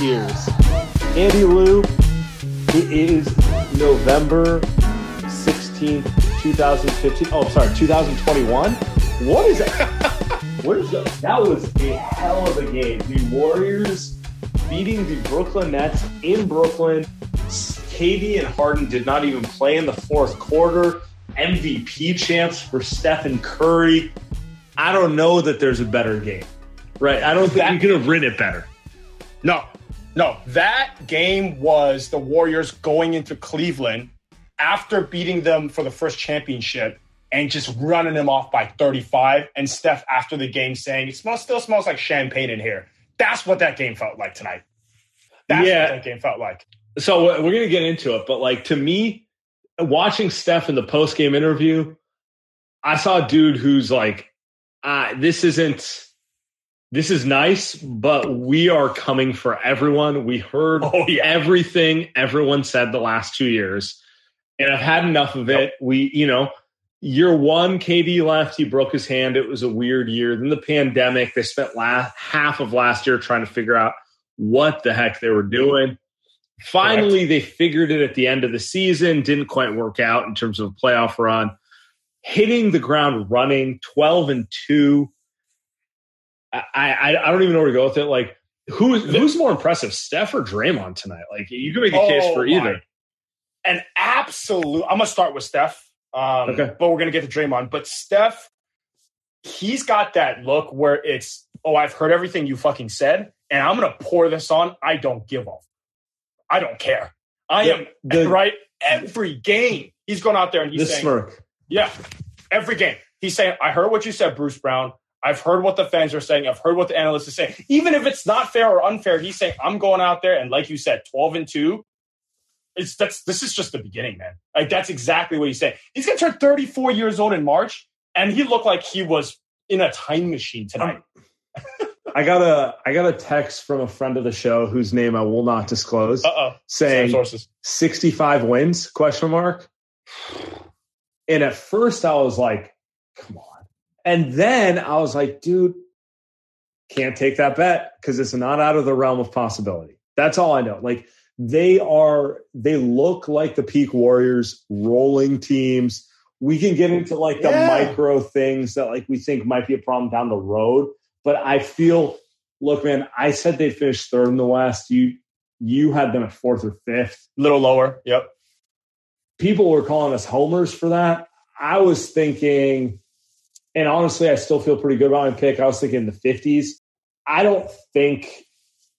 Years. Andy Liu, it is November 16th, 2015. Oh, sorry, 2021. What is that? what is that? That was a hell of a game. The Warriors beating the Brooklyn Nets in Brooklyn. KD and Harden did not even play in the fourth quarter. MVP chants for Stephen Curry. I don't know that there's a better game. Right. I don't think you could have written it better. No, no. That game was the Warriors going into Cleveland after beating them for the first championship and just running them off by 35. And Steph after the game saying, it smells, still smells like champagne in here. That's what that game felt like tonight. That's Yeah. what that game felt like. So we're going to get into it, but like to me, watching Steph in the post game interview, I saw a dude who's like, uh, "This isn't, this is nice, but we are coming for everyone." We heard Oh, yeah. everything everyone said the last two years, and I've had enough of it. We, you know. Year one, KD left. He broke his hand. It was a weird year. Then the pandemic. They spent last, half of last year trying to figure out what the heck they were doing. Finally, they figured it at the end of the season. Didn't quite work out in terms of a playoff run. Hitting the ground running, twelve and two. I, I I don't even know where to go with it. Like who's who's more impressive, Steph or Draymond tonight? Like you can make a case Oh, for my. either. An absolute. I'm gonna start with Steph. Um, Okay. But we're gonna get to Draymond. But Steph, he's got that look where it's, oh, I've heard everything you fucking said, and I'm gonna pour this on. I don't give a. I don't care. I The- am the- right every game. He's going out there and he's The saying, smirk. yeah, every game. He's saying, I heard what you said, Bruce Brown. I've heard what the fans are saying. I've heard what the analysts are saying. Even if it's not fair or unfair, he's saying, I'm going out there and like you said, 12 and 2. It's that's this is just the beginning, man. Like that's exactly what he's saying. He's gonna turn 34 years old in March, and he looked like he was in a time machine tonight. I got a I got a text from a friend of the show whose name I will not disclose, Uh oh. saying sources. 65 wins question mark and at first i was like come on and then i was like dude can't take that bet because it's not out of the realm of possibility that's all i know like they are they look like the peak warriors rolling teams we can get into like the Yeah. micro things that like we think might be a problem down the road but i feel look man i said they finished third in the west you you had them at fourth or fifth A little lower. Yep. people were calling us homers for that. I was thinking, and honestly, I still feel pretty good about my pick. I was thinking the 50s. I don't think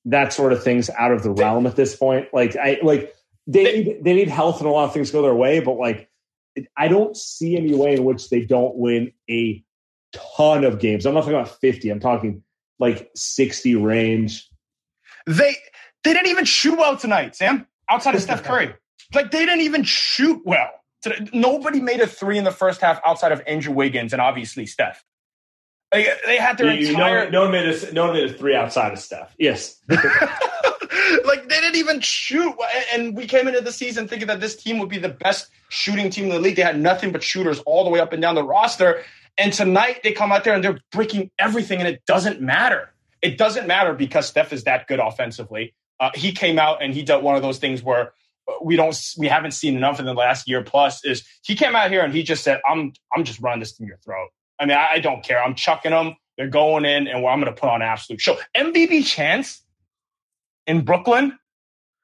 that sort of thing's out of the realm at this point. Like I like they need, they need health and a lot of things go their way, but like I don't see any way in which they don't win a ton of games. I'm not talking about 50. I'm talking like 60 range. They they didn't even shoot well tonight, Sam. Outside of Steph Curry, like they didn't even shoot well. Today. Nobody made a three in the first half outside of Andrew Wiggins and obviously Steph. Like, they had their You- you- entire no, one made a no one made a three outside of Steph. Yes. like they didn't even shoot. And we came into the season thinking that this team would be the best shooting team in the league. They had nothing but shooters all the way up and down the roster. And tonight they come out there and they're breaking everything, and it doesn't matter. It doesn't matter because Steph is that good offensively. Uh, he came out and he did one of those things where we don't we haven't seen enough in the last year plus. Is he came out here and he just said, "I'm I'm just running this in your throat." I mean, I, I don't care. I'm chucking them. They're going in, and I'm going to put on absolute show. MVP chants in Brooklyn.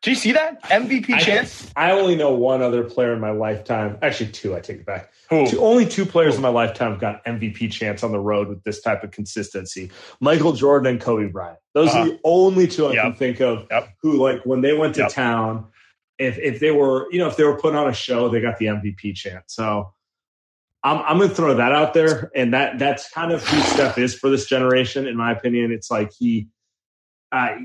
Do you see that MVP I, chants? I only know one other player in my lifetime. Actually, two. I take it back. Two, only two players Who? in my lifetime have got MVP chants on the road with this type of consistency: Michael Jordan and Kobe Bryant. Those uh-huh. are the only two I yep. can think of yep. who, like, when they went to yep. town, if if they were, you know, if they were putting on a show, they got the MVP chants. So I'm, I'm going to throw that out there, and that that's kind of who Steph is for this generation, in my opinion. It's like he, uh,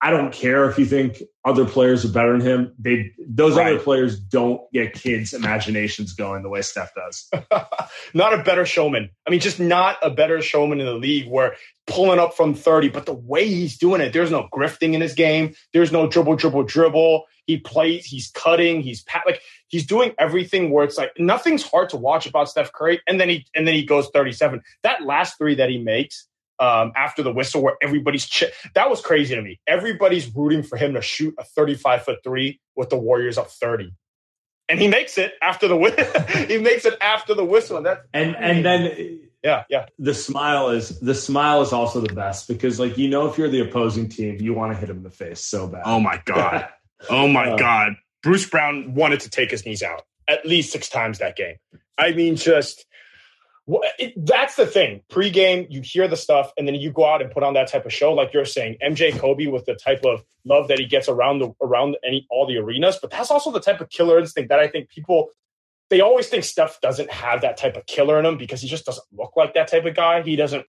I don't care if you think other players are better than him. They those right. other players don't get kids' imaginations going the way Steph does. not a better showman. I mean, just not a better showman in the league where pulling up from 30, but the way he's doing it, there's no grifting in his game. There's no dribble, dribble, dribble. He plays, he's cutting, he's pat, like he's doing everything where it's like nothing's hard to watch about Steph Curry. And then he and then he goes 37. That last three that he makes um, after the whistle, where everybody's ch- that was crazy to me. Everybody's rooting for him to shoot a 35 foot three with the Warriors up 30 and he makes it after the whistle. he makes it after the whistle. And that and and then yeah, yeah. The smile is the smile is also the best because like you know if you're the opposing team, you want to hit him in the face so bad. Oh my god. Oh my uh, God. Bruce Brown wanted to take his knees out at least six times that game. I mean, just it, that's the thing. Pre-game, you hear the stuff, and then you go out and put on that type of show, like you're saying. MJ Kobe with the type of love that he gets around the around any all the arenas, but that's also the type of killer instinct that I think people they always think Steph doesn't have that type of killer in him because he just doesn't look like that type of guy. He doesn't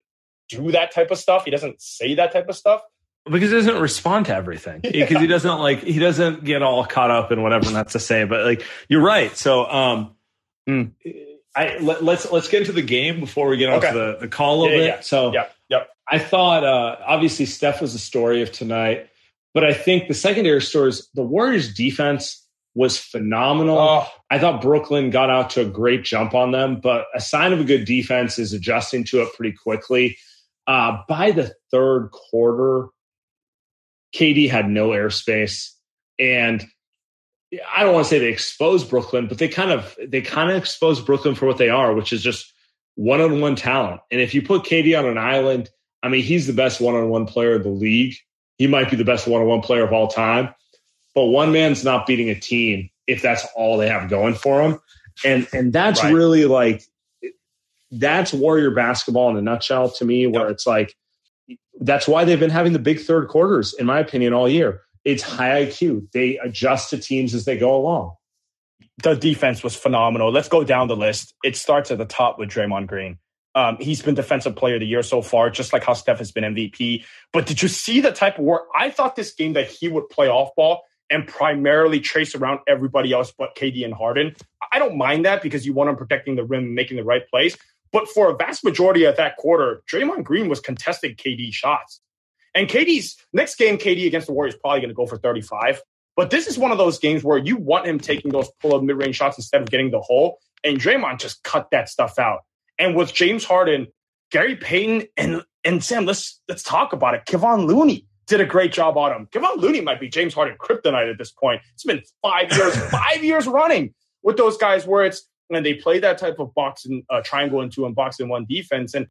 do that type of stuff. He doesn't say that type of stuff because he doesn't respond to everything because yeah. he doesn't like he doesn't get all caught up in whatever not to say but like you're right so um mm, I let, us let's, let's get into the game before we get okay. onto the, the call a little yeah, bit yeah. so yep I thought uh obviously Steph was the story of tonight but I think the secondary stories the Warriors defense was phenomenal. Oh. I thought Brooklyn got out to a great jump on them, but a sign of a good defense is adjusting to it pretty quickly. Uh, by the third quarter, KD had no airspace, and I don't want to say they exposed Brooklyn, but they kind of they kind of exposed Brooklyn for what they are, which is just one on one talent. And if you put KD on an island, I mean, he's the best one on one player of the league. He might be the best one on one player of all time, but one man's not beating a team if that's all they have going for them. And and that's right. really like that's warrior basketball in a nutshell to me, where yep. it's like that's why they've been having the big third quarters, in my opinion, all year. It's high IQ. They adjust to teams as they go along. The defense was phenomenal. Let's go down the list. It starts at the top with Draymond Green. Um, he's been defensive player of the year so far, just like how Steph has been MVP. But did you see the type of work? I thought this game that he would play off ball and primarily trace around everybody else but KD and Harden. I don't mind that because you want him protecting the rim and making the right plays. But for a vast majority of that quarter, Draymond Green was contesting KD shots. And KD's next game, KD against the Warriors, probably going to go for 35. But this is one of those games where you want him taking those pull up mid range shots instead of getting the hole. And Draymond just cut that stuff out. And with James Harden, Gary Payton, and and Sam, let's let's talk about it. Kevon Looney did a great job on him. Kevon Looney might be James Harden kryptonite at this point. It's been five years, five years running with those guys where it's when they play that type of box and uh, triangle and two and box and one defense. And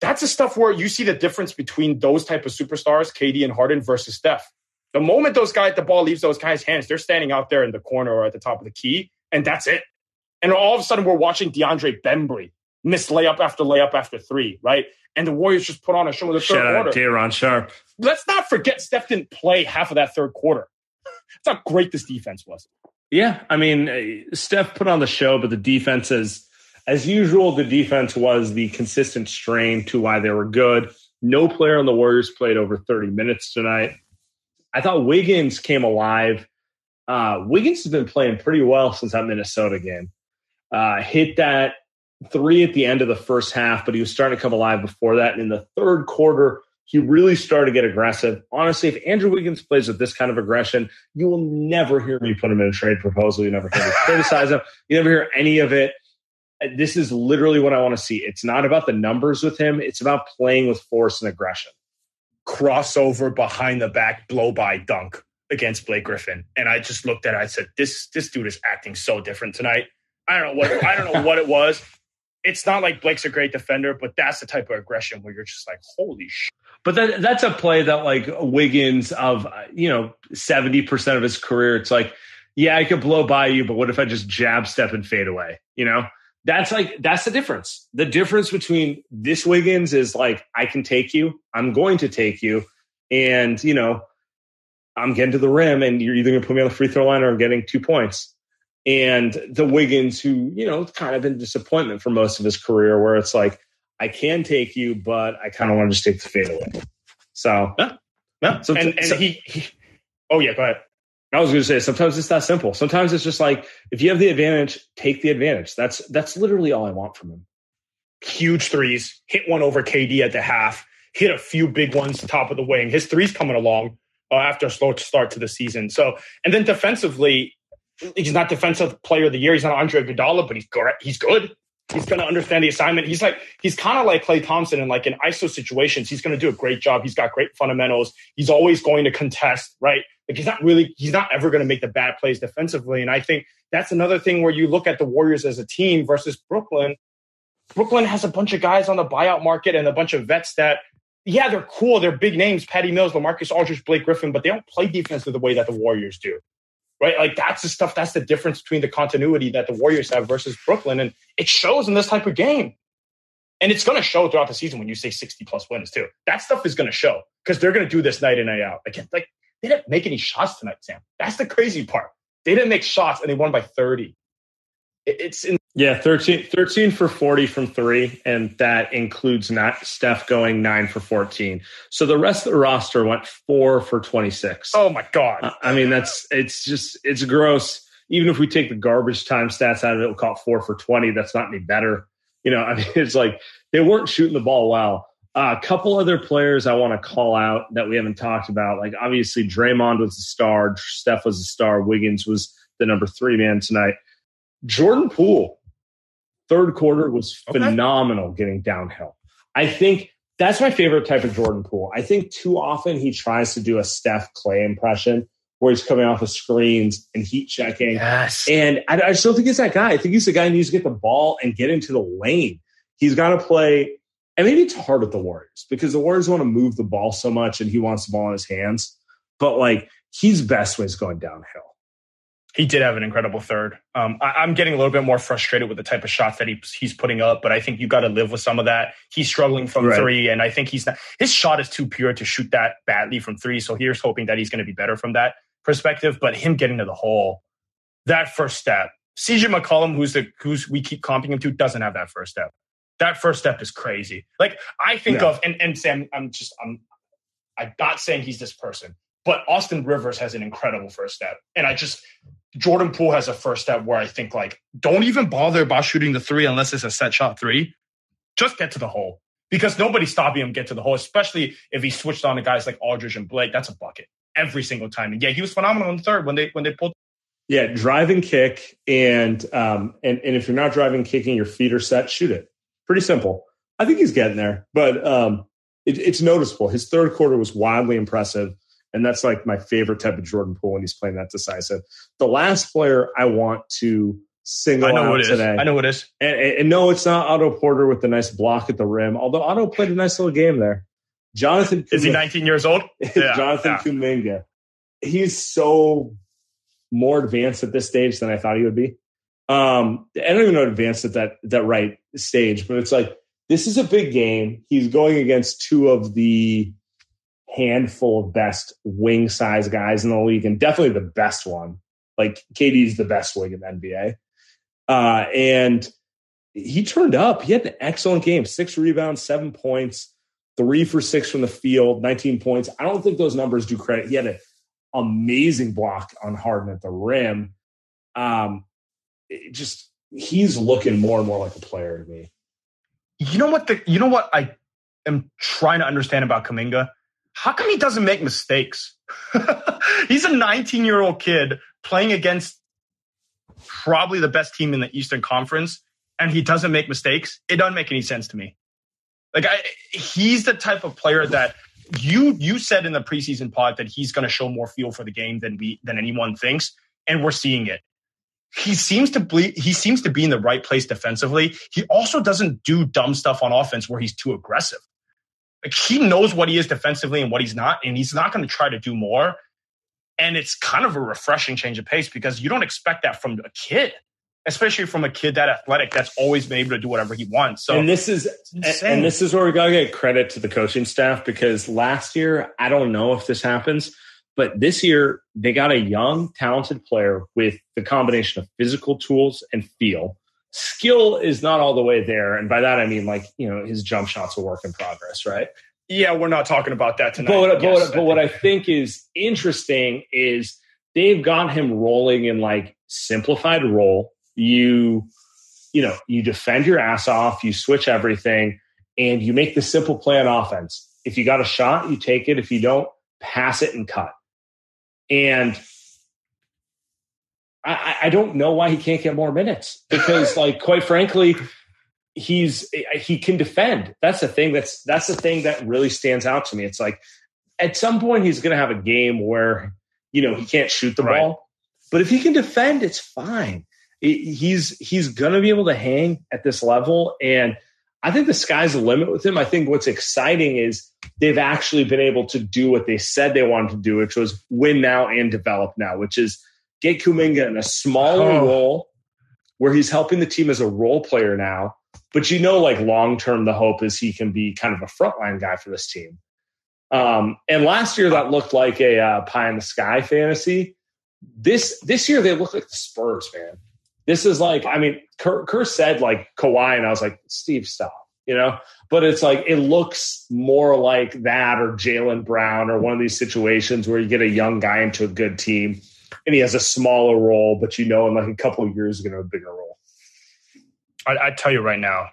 that's the stuff where you see the difference between those type of superstars, KD and Harden versus Steph. The moment those guys, the ball leaves those guys' hands, they're standing out there in the corner or at the top of the key, and that's it. And all of a sudden, we're watching DeAndre Bembry miss layup after layup after three, right? And the Warriors just put on a show in the third Shout quarter. Shout out Day'Ron Sharpe. Let's not forget Steph didn't play half of that third quarter. That's how great this defense was. Yeah, I mean, uh, Steph put on the show, but the defense is, as usual, the defense was the consistent strain to why they were good. No player on the Warriors played over 30 minutes tonight. I thought Wiggins came alive. Uh, Wiggins has been playing pretty well since that Minnesota game. Uh, hit that three at the end of the first half, but he was starting to come alive before that. And in the third quarter, He really started to get aggressive. Honestly, if Andrew Wiggins plays with this kind of aggression, you will never hear me put him in a trade proposal. You never hear me criticize him. You never hear any of it. This is literally what I want to see. It's not about the numbers with him. It's about playing with force and aggression. Crossover behind the back, blow by dunk against Blake Griffin. And I just looked at it. I said, this, this dude is acting so different tonight. I don't know what, I don't know what it was. It's not like Blake's a great defender, but that's the type of aggression where you're just like, holy shit. But that, that's a play that like Wiggins of, you know, 70% of his career, it's like, yeah, I could blow by you, but what if I just jab step and fade away? You know, that's like, that's the difference. The difference between this Wiggins is like, I can take you, I'm going to take you. And, you know, I'm getting to the rim and you're either going to put me on the free throw line or I'm getting two points. And the Wiggins, who, you know, kind of been disappointment for most of his career, where it's like, I can take you, but I kind of want to just take the fade away. So, yeah. yeah. So, and, and so, he, he, oh, yeah, go ahead. I was going to say sometimes it's that simple. Sometimes it's just like if you have the advantage, take the advantage. That's that's literally all I want from him. Huge threes, hit one over KD at the half, hit a few big ones top of the wing. His threes coming along uh, after a slow start to the season. So, and then defensively, he's not defensive player of the year. He's not Andre Iguodala, but he's good. He's good. He's going to understand the assignment. He's like he's kind of like Klay Thompson in like in ISO situations. He's going to do a great job. He's got great fundamentals. He's always going to contest, right? Like he's not really he's not ever going to make the bad plays defensively. And I think that's another thing where you look at the Warriors as a team versus Brooklyn. Brooklyn has a bunch of guys on the buyout market and a bunch of vets that yeah, they're cool. They're big names, Patty Mills, LaMarcus Aldridge, Blake Griffin, but they don't play defense the way that the Warriors do right? Like that's the stuff. That's the difference between the continuity that the Warriors have versus Brooklyn, and it shows in this type of game. And it's going to show throughout the season when you say 60 plus wins too. That stuff is going to show because they're going to do this night in night out. Again, like they didn't make any shots tonight, Sam. That's the crazy part. They didn't make shots and they won by 30. It's in yeah, 13, 13 for 40 from three, and that includes not Steph going nine for 14. So the rest of the roster went four for 26. Oh my God. Uh, I mean, that's it's just it's gross. Even if we take the garbage time stats out of it, we'll call it four for 20. That's not any better. You know, I mean, it's like they weren't shooting the ball well. Uh, a couple other players I want to call out that we haven't talked about. Like obviously Draymond was a star, Steph was a star, Wiggins was the number three man tonight. Jordan Poole Third quarter was okay. phenomenal getting downhill. I think that's my favorite type of Jordan Poole. I think too often he tries to do a Steph Klay impression where he's coming off of screens and heat checking. Yes. And I, I still think he's that guy. I think he's the guy who needs to get the ball and get into the lane. He's got to play. And maybe it's hard with the Warriors because the Warriors want to move the ball so much and he wants the ball in his hands. But like he's best when he's going downhill he did have an incredible third. Um, I, am getting a little bit more frustrated with the type of shots that he, he's putting up, but I think you got to live with some of that. He's struggling from right. three, and I think he's not. His shot is too pure to shoot that badly from three. So here's hoping that he's going to be better from that perspective. But him getting to the hole, that first step, CJ McCollum, who's the who's we keep comping him to, doesn't have that first step. That first step is crazy. Like I think yeah. of and and Sam, I'm just I'm I'm not saying he's this person, but Austin Rivers has an incredible first step, and I just Jordan Poole has a first step where I think like don't even bother about shooting the three unless it's a set shot three. Just get to the hole because nobody's stopping him get to the hole, especially if he switched on to guys like Aldridge and Blake. That's a bucket every single time. And yeah, he was phenomenal in the third when they when they pulled. Yeah, driving kick and um and and if you're not driving kicking, your feet are set, shoot it. Pretty simple. I think he's getting there, but um it, it's noticeable. His third quarter was wildly impressive. And that's like my favorite type of Jordan Poole when he's playing that decisive. The last player I want to single I know out today. I know what it is. And, and, and, no, it's not Otto Porter with the nice block at the rim, although Otto played a nice little game there. Jonathan Kuminga, Is he 19 years old? Yeah, Jonathan yeah. Kuminga. He's so more advanced at this stage than I thought he would be. Um, I don't even know advanced at that that right stage, but it's like this is a big game. He's going against two of the handful of best wing size guys in the league, and definitely the best one. Like KD's the best wing in the NBA. Uh, and he turned up. He had an excellent game six rebounds, seven points, three for six from the field, 19 points. I don't think those numbers do credit. He had an amazing block on Harden at the rim. Um, just he's looking more and more like a player to me. You know what? The you know what I am trying to understand about Kuminga? how come he doesn't make mistakes? He's a 19 year old kid playing against probably the best team in the Eastern Conference, and he doesn't make mistakes. It doesn't make any sense to me. Like I, he's the type of player that you you said in the preseason pod that he's going to show more feel for the game than we than anyone thinks, and we're seeing it. He seems to be he seems to be in the right place defensively. He also doesn't do dumb stuff on offense where he's too aggressive. Like he knows what he is defensively and what he's not, and he's not going to try to do more. And it's kind of a refreshing change of pace because you don't expect that from a kid especially from a kid that athletic that's always been able to do whatever he wants. So and this is and this is where we gotta get credit to the coaching staff because last year I don't know if this happens, but this year they got a young, talented player with the combination of physical tools and feel. Skill is not all the way there, and by that I mean like you know his jump shots a work in progress, right? Yeah, we're not talking about that tonight. But, but, but what I think is interesting is they've got him rolling in like simplified role you you know you defend your ass off you switch everything and you make the simple play on offense if you got a shot you take it if you don't pass it and cut and I, I don't know why he can't get more minutes because like quite frankly he's he can defend. That's the thing that's that's the thing that really stands out to me. It's like at some point he's going to have a game where you know he can't shoot the right. ball. But if he can defend it's fine. He's he's going to be able to hang at this level. And I think the sky's the limit with him. I think what's exciting is they've actually been able to do what they said they wanted to do, which was win now and develop now, which is get Kuminga in a smaller oh. role where he's helping the team as a role player now. But you know, like long term, the hope is he can be kind of a frontline guy for this team. Um, and last year that looked like a uh, pie in the sky fantasy. This this year they look like the Spurs, man. This is like, I mean, Kerr, Kerr said like Kawhi, and I was like, Steve, stop, you know? But it's like, it looks more like that or Jaylen Brown or one of these situations where you get a young guy into a good team and he has a smaller role, but you know, in like a couple of years, he's going to have a bigger role. I, I tell you right now,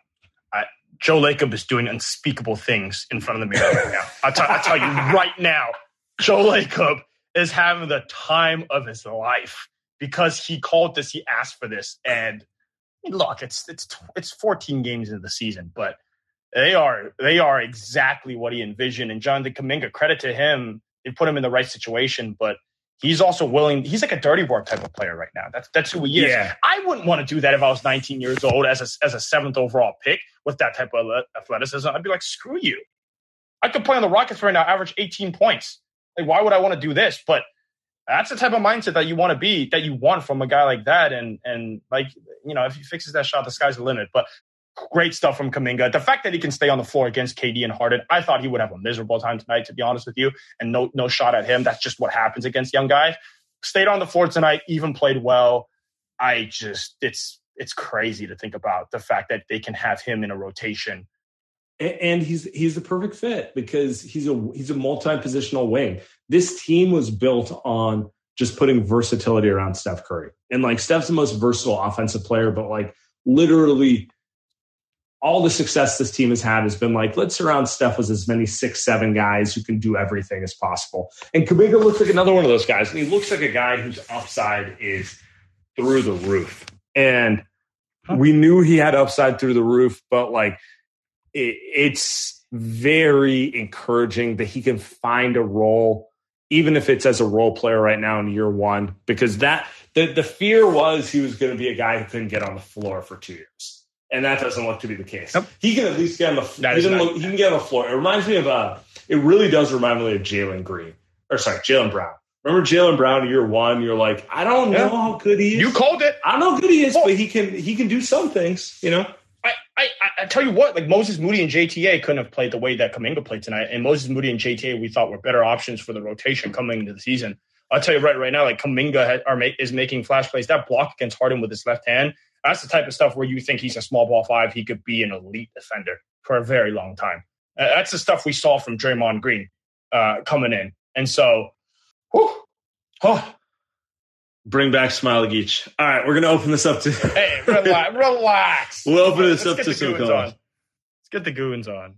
I, Joe Lacob is doing unspeakable things in front of the mirror right now. I, t- I tell you right now, Joe Lacob is having the time of his life because he called this, he asked for this, and look, it's it's it's 14 games into the season, but they are they are exactly what he envisioned. And Jonathan Kuminga, credit to him, they put him in the right situation, but he's also willing. He's like a dirty work type of player right now. That's that's who he is. Yeah. I wouldn't want to do that if I was 19 years old as a as a seventh overall pick with that type of athleticism. I'd be like, screw you. I could play on the Rockets right now, average 18 points. Like, why would I want to do this? But that's the type of mindset that you want to be that you want from a guy like that and and like you know if he fixes that shot the sky's the limit but great stuff from Kuminga. The fact that he can stay on the floor against KD and Harden, I thought he would have a miserable time tonight, to be honest with you, and no no shot at him. That's just what happens against young guys. Stayed on the floor tonight, even played well. I just it's it's crazy to think about the fact that they can have him in a rotation and he's he's the perfect fit because he's a he's a multi-positional wing. This team was built on just putting versatility around Steph Curry. And like Steph's the most versatile offensive player, but like literally all the success this team has had has been like, let's surround Steph with as many six, seven guys who can do everything as possible. And Kuminga looks like another one of those guys. And he looks like a guy whose upside is through the roof. And we knew he had upside through the roof, but like it, it's very encouraging that he can find a role, even if it's as a role player right now in year one, because that the, the fear was he was going to be a guy who couldn't get on the floor for two years. And that doesn't look to be the case. Yep. He can at least get on the floor. He, he, can get on the floor. It reminds me of uh it really does remind me of Jalen Green. Or sorry, Jaylen Brown. Remember Jaylen Brown in year one? You're like, I don't know yeah. how good he is. You called it. I don't know how good he is, well, but he can he can do some things, you know. I, I, I tell you what, like Moses Moody and JTA couldn't have played the way that Kuminga played tonight. And Moses Moody and JTA we thought were better options for the rotation coming into the season. I'll tell you right right now, like Kuminga has, are make, is making flash plays. That block against Harden with his left hand, that's the type of stuff where you think he's a small ball five. He could be an elite defender for a very long time. Uh, that's the stuff we saw from Draymond Green uh, coming in. And so, whew, oh, Bring back Smailagic. All right, we're going to open this up to. hey, relax. relax. We'll open this Let's up to some calls. Let's get the goons on.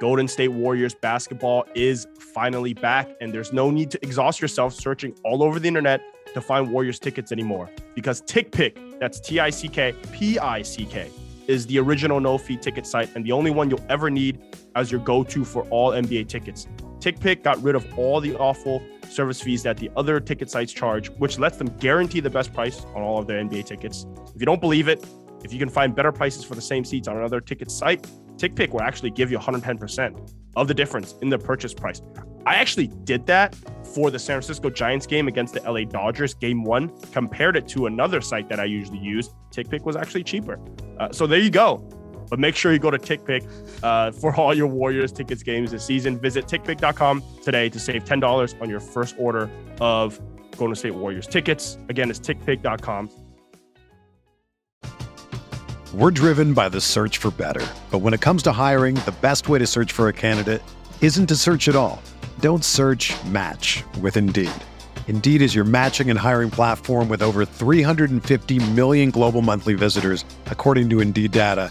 Golden State Warriors basketball is finally back, and there's no need to exhaust yourself searching all over the internet to find Warriors tickets anymore because TickPick, that's T I C K P I C K, is the original no fee ticket site and the only one you'll ever need as your go to for all NBA tickets. TickPick got rid of all the awful service fees that the other ticket sites charge, which lets them guarantee the best price on all of their NBA tickets. If you don't believe it, if you can find better prices for the same seats on another ticket site, TickPick will actually give you 110% of the difference in the purchase price. I actually did that for the San Francisco Giants game against the LA Dodgers, game one, compared it to another site that I usually use. TickPick was actually cheaper. Uh, so there you go. But make sure you go to TickPick uh, for all your Warriors tickets games this season. Visit TickPick.com today to save $10 on your first order of Golden State Warriors tickets. Again, it's TickPick.com. We're driven by the search for better. But when it comes to hiring, the best way to search for a candidate isn't to search at all. Don't search match with Indeed. Indeed is your matching and hiring platform with over 350 million global monthly visitors, according to Indeed data,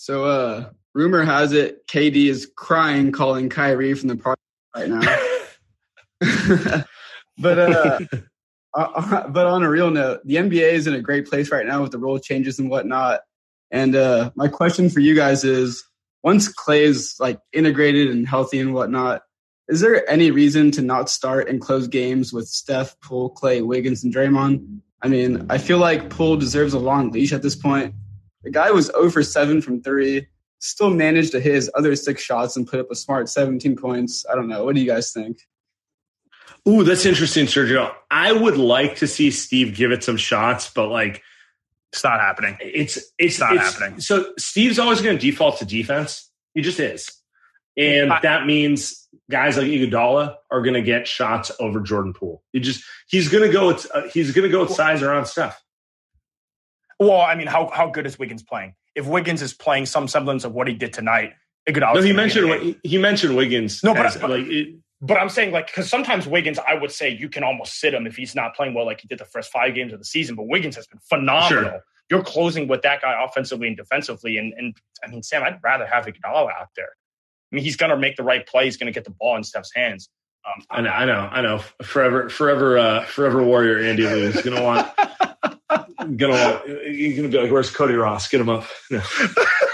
So, uh, rumor has it KD is crying calling Kyrie from the party right now. but, uh, uh, but on a real note, the NBA is in a great place right now with the rule changes and whatnot. And uh, my question for you guys is: Once Klay is like integrated and healthy and whatnot, is there any reason to not start and close games with Steph, Poole, Klay, Wiggins, and Draymond? I mean, I feel like Poole deserves a long leash at this point. The guy was 0 for 7 from three, still managed to hit his other six shots and put up a smart 17 points. I don't know. What do you guys think? Ooh, that's interesting, Sergio. I would like to see Steve give it some shots, but like it's not happening. It's it's not it's, happening. So Steve's always going to default to defense. He just is, and I, that means guys like Iguodala are going to get shots over Jordan Poole. He just he's going to go. With, uh, he's going to go with size around stuff. Well, I mean, how how good is Wiggins playing? If Wiggins is playing some semblance of what he did tonight, Iguodala. No, he mentioned he, mentioned Wiggins. No, but, as, but like. It, but I'm saying like because sometimes Wiggins, I would say you can almost sit him if he's not playing well, like he did the first five games of the season. But Wiggins has been phenomenal. Sure. You're closing with that guy offensively and defensively, and and I mean, Sam, I'd rather have Iguodala out there. I mean, he's going to make the right play. He's going to get the ball in Steph's hands. Um, I know, I know, I know. Forever, forever, uh, forever warrior Andy Lee is going to want, going to want. He's going to be like, "Where's Cody Ross? Get him up." No.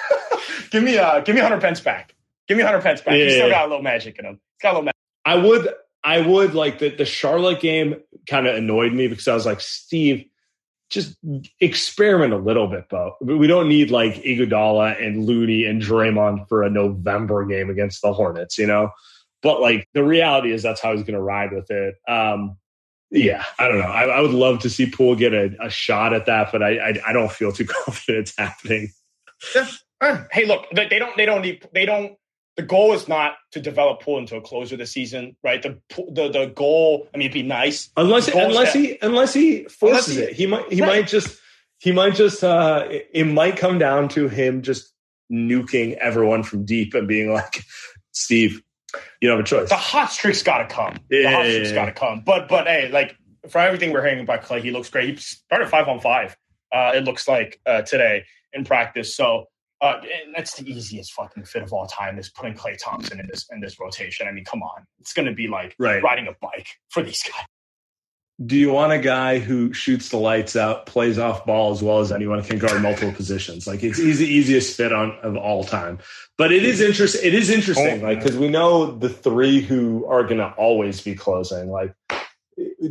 give me, uh, give me Hunter Pence back. Give me Hunter Pence back. Yeah, he's still got a little magic in him. He's got a little magic. I would, I would like the the Charlotte game kind of annoyed me because I was like, Steve, just experiment a little bit, Bo. We don't need like Iguodala and Looney and Draymond for a November game against the Hornets, you know. But like the reality is that's how he's going to ride with it. Um, yeah, I don't know. I, I, would love to see Poole get a, a shot at that, but I, I, I don't feel too confident it's happening. Hey, look, they don't they don't need they don't the goal is not to develop Poole into a closer this season, right? The the the goal, I mean, it'd be nice unless unless that, he unless he forces unless he, it. He might he right. might just he might just uh it, it, might come down to him just nuking everyone from deep and being like, Steve, you don't have a choice. The hot streak's got to come. Yeah, the hot streak's got to come. But but hey, like for everything we're hearing about Klay, he looks great. He started five on five. Uh, it looks like uh, today in practice. So uh, that's the easiest fucking fit of all time is putting Klay Thompson in this in this rotation. I mean, come on, it's going to be like right. riding a bike for these guys. Do you want a guy who shoots the lights out, plays off ball as well as anyone can guard multiple positions? Like it's easy, easiest fit on of all time. But it is interesting. It is interesting, like because we know the three who are going to always be closing. Like,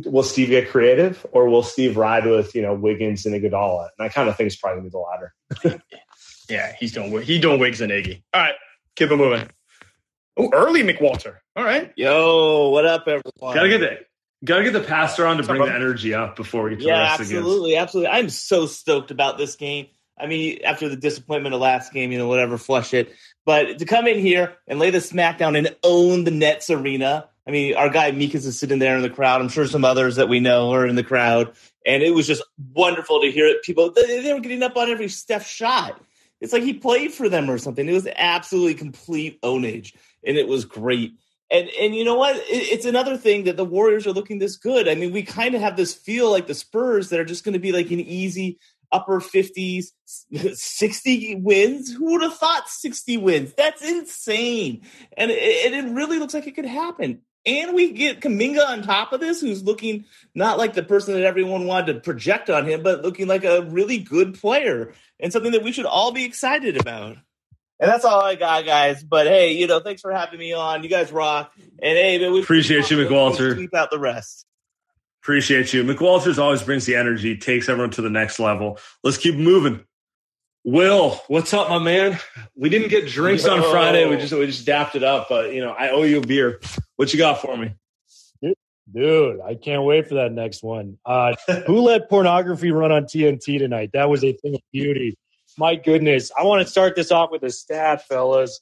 will Steve get creative, or will Steve ride with you know Wiggins and Iguodala? And I kind of think it's probably the latter. yeah, he's doing he doing Wiggs and Iggy. All right, keep it moving. Oh, early McWalter. All right. Yo, what up, everyone? Gotta get the gotta get the pastor on to bring the energy up before we get to yeah, the rest absolutely, absolutely. I'm so stoked about this game. I mean, after the disappointment of last game, you know, whatever, flush it. But to come in here and lay the smackdown and own the Nets arena. I mean, our guy Mikas is sitting there in the crowd. I'm sure some others that we know are in the crowd. And it was just wonderful to hear it. People, they, they were getting up on every Steph shot. It's like he played for them or something. It was absolutely complete ownage. And it was great. And and you know what? It, it's another thing that the Warriors are looking this good. I mean, we kind of have this feel like the Spurs that are just going to be like an easy upper 50s, 60 wins. Who would have thought 60 wins? That's insane. And it, it really looks like it could happen. And we get Kuminga on top of this, who's looking not like the person that everyone wanted to project on him, but looking like a really good player and something that we should all be excited about. And that's all I got, guys. But hey, you know, thanks for having me on. You guys rock. And hey, man, we appreciate you, McWalter. Sweep out the rest. Appreciate you. McWalters always brings the energy, takes everyone to the next level. Let's keep moving. Will, what's up, my man? We didn't get drinks on Friday. We just we just dapped it up, but you know, I owe you a beer. What you got for me? Dude, I can't wait for that next one. Uh, who let pornography run on TNT tonight? That was a thing of beauty. My goodness. I want to start this off with a stat, fellas.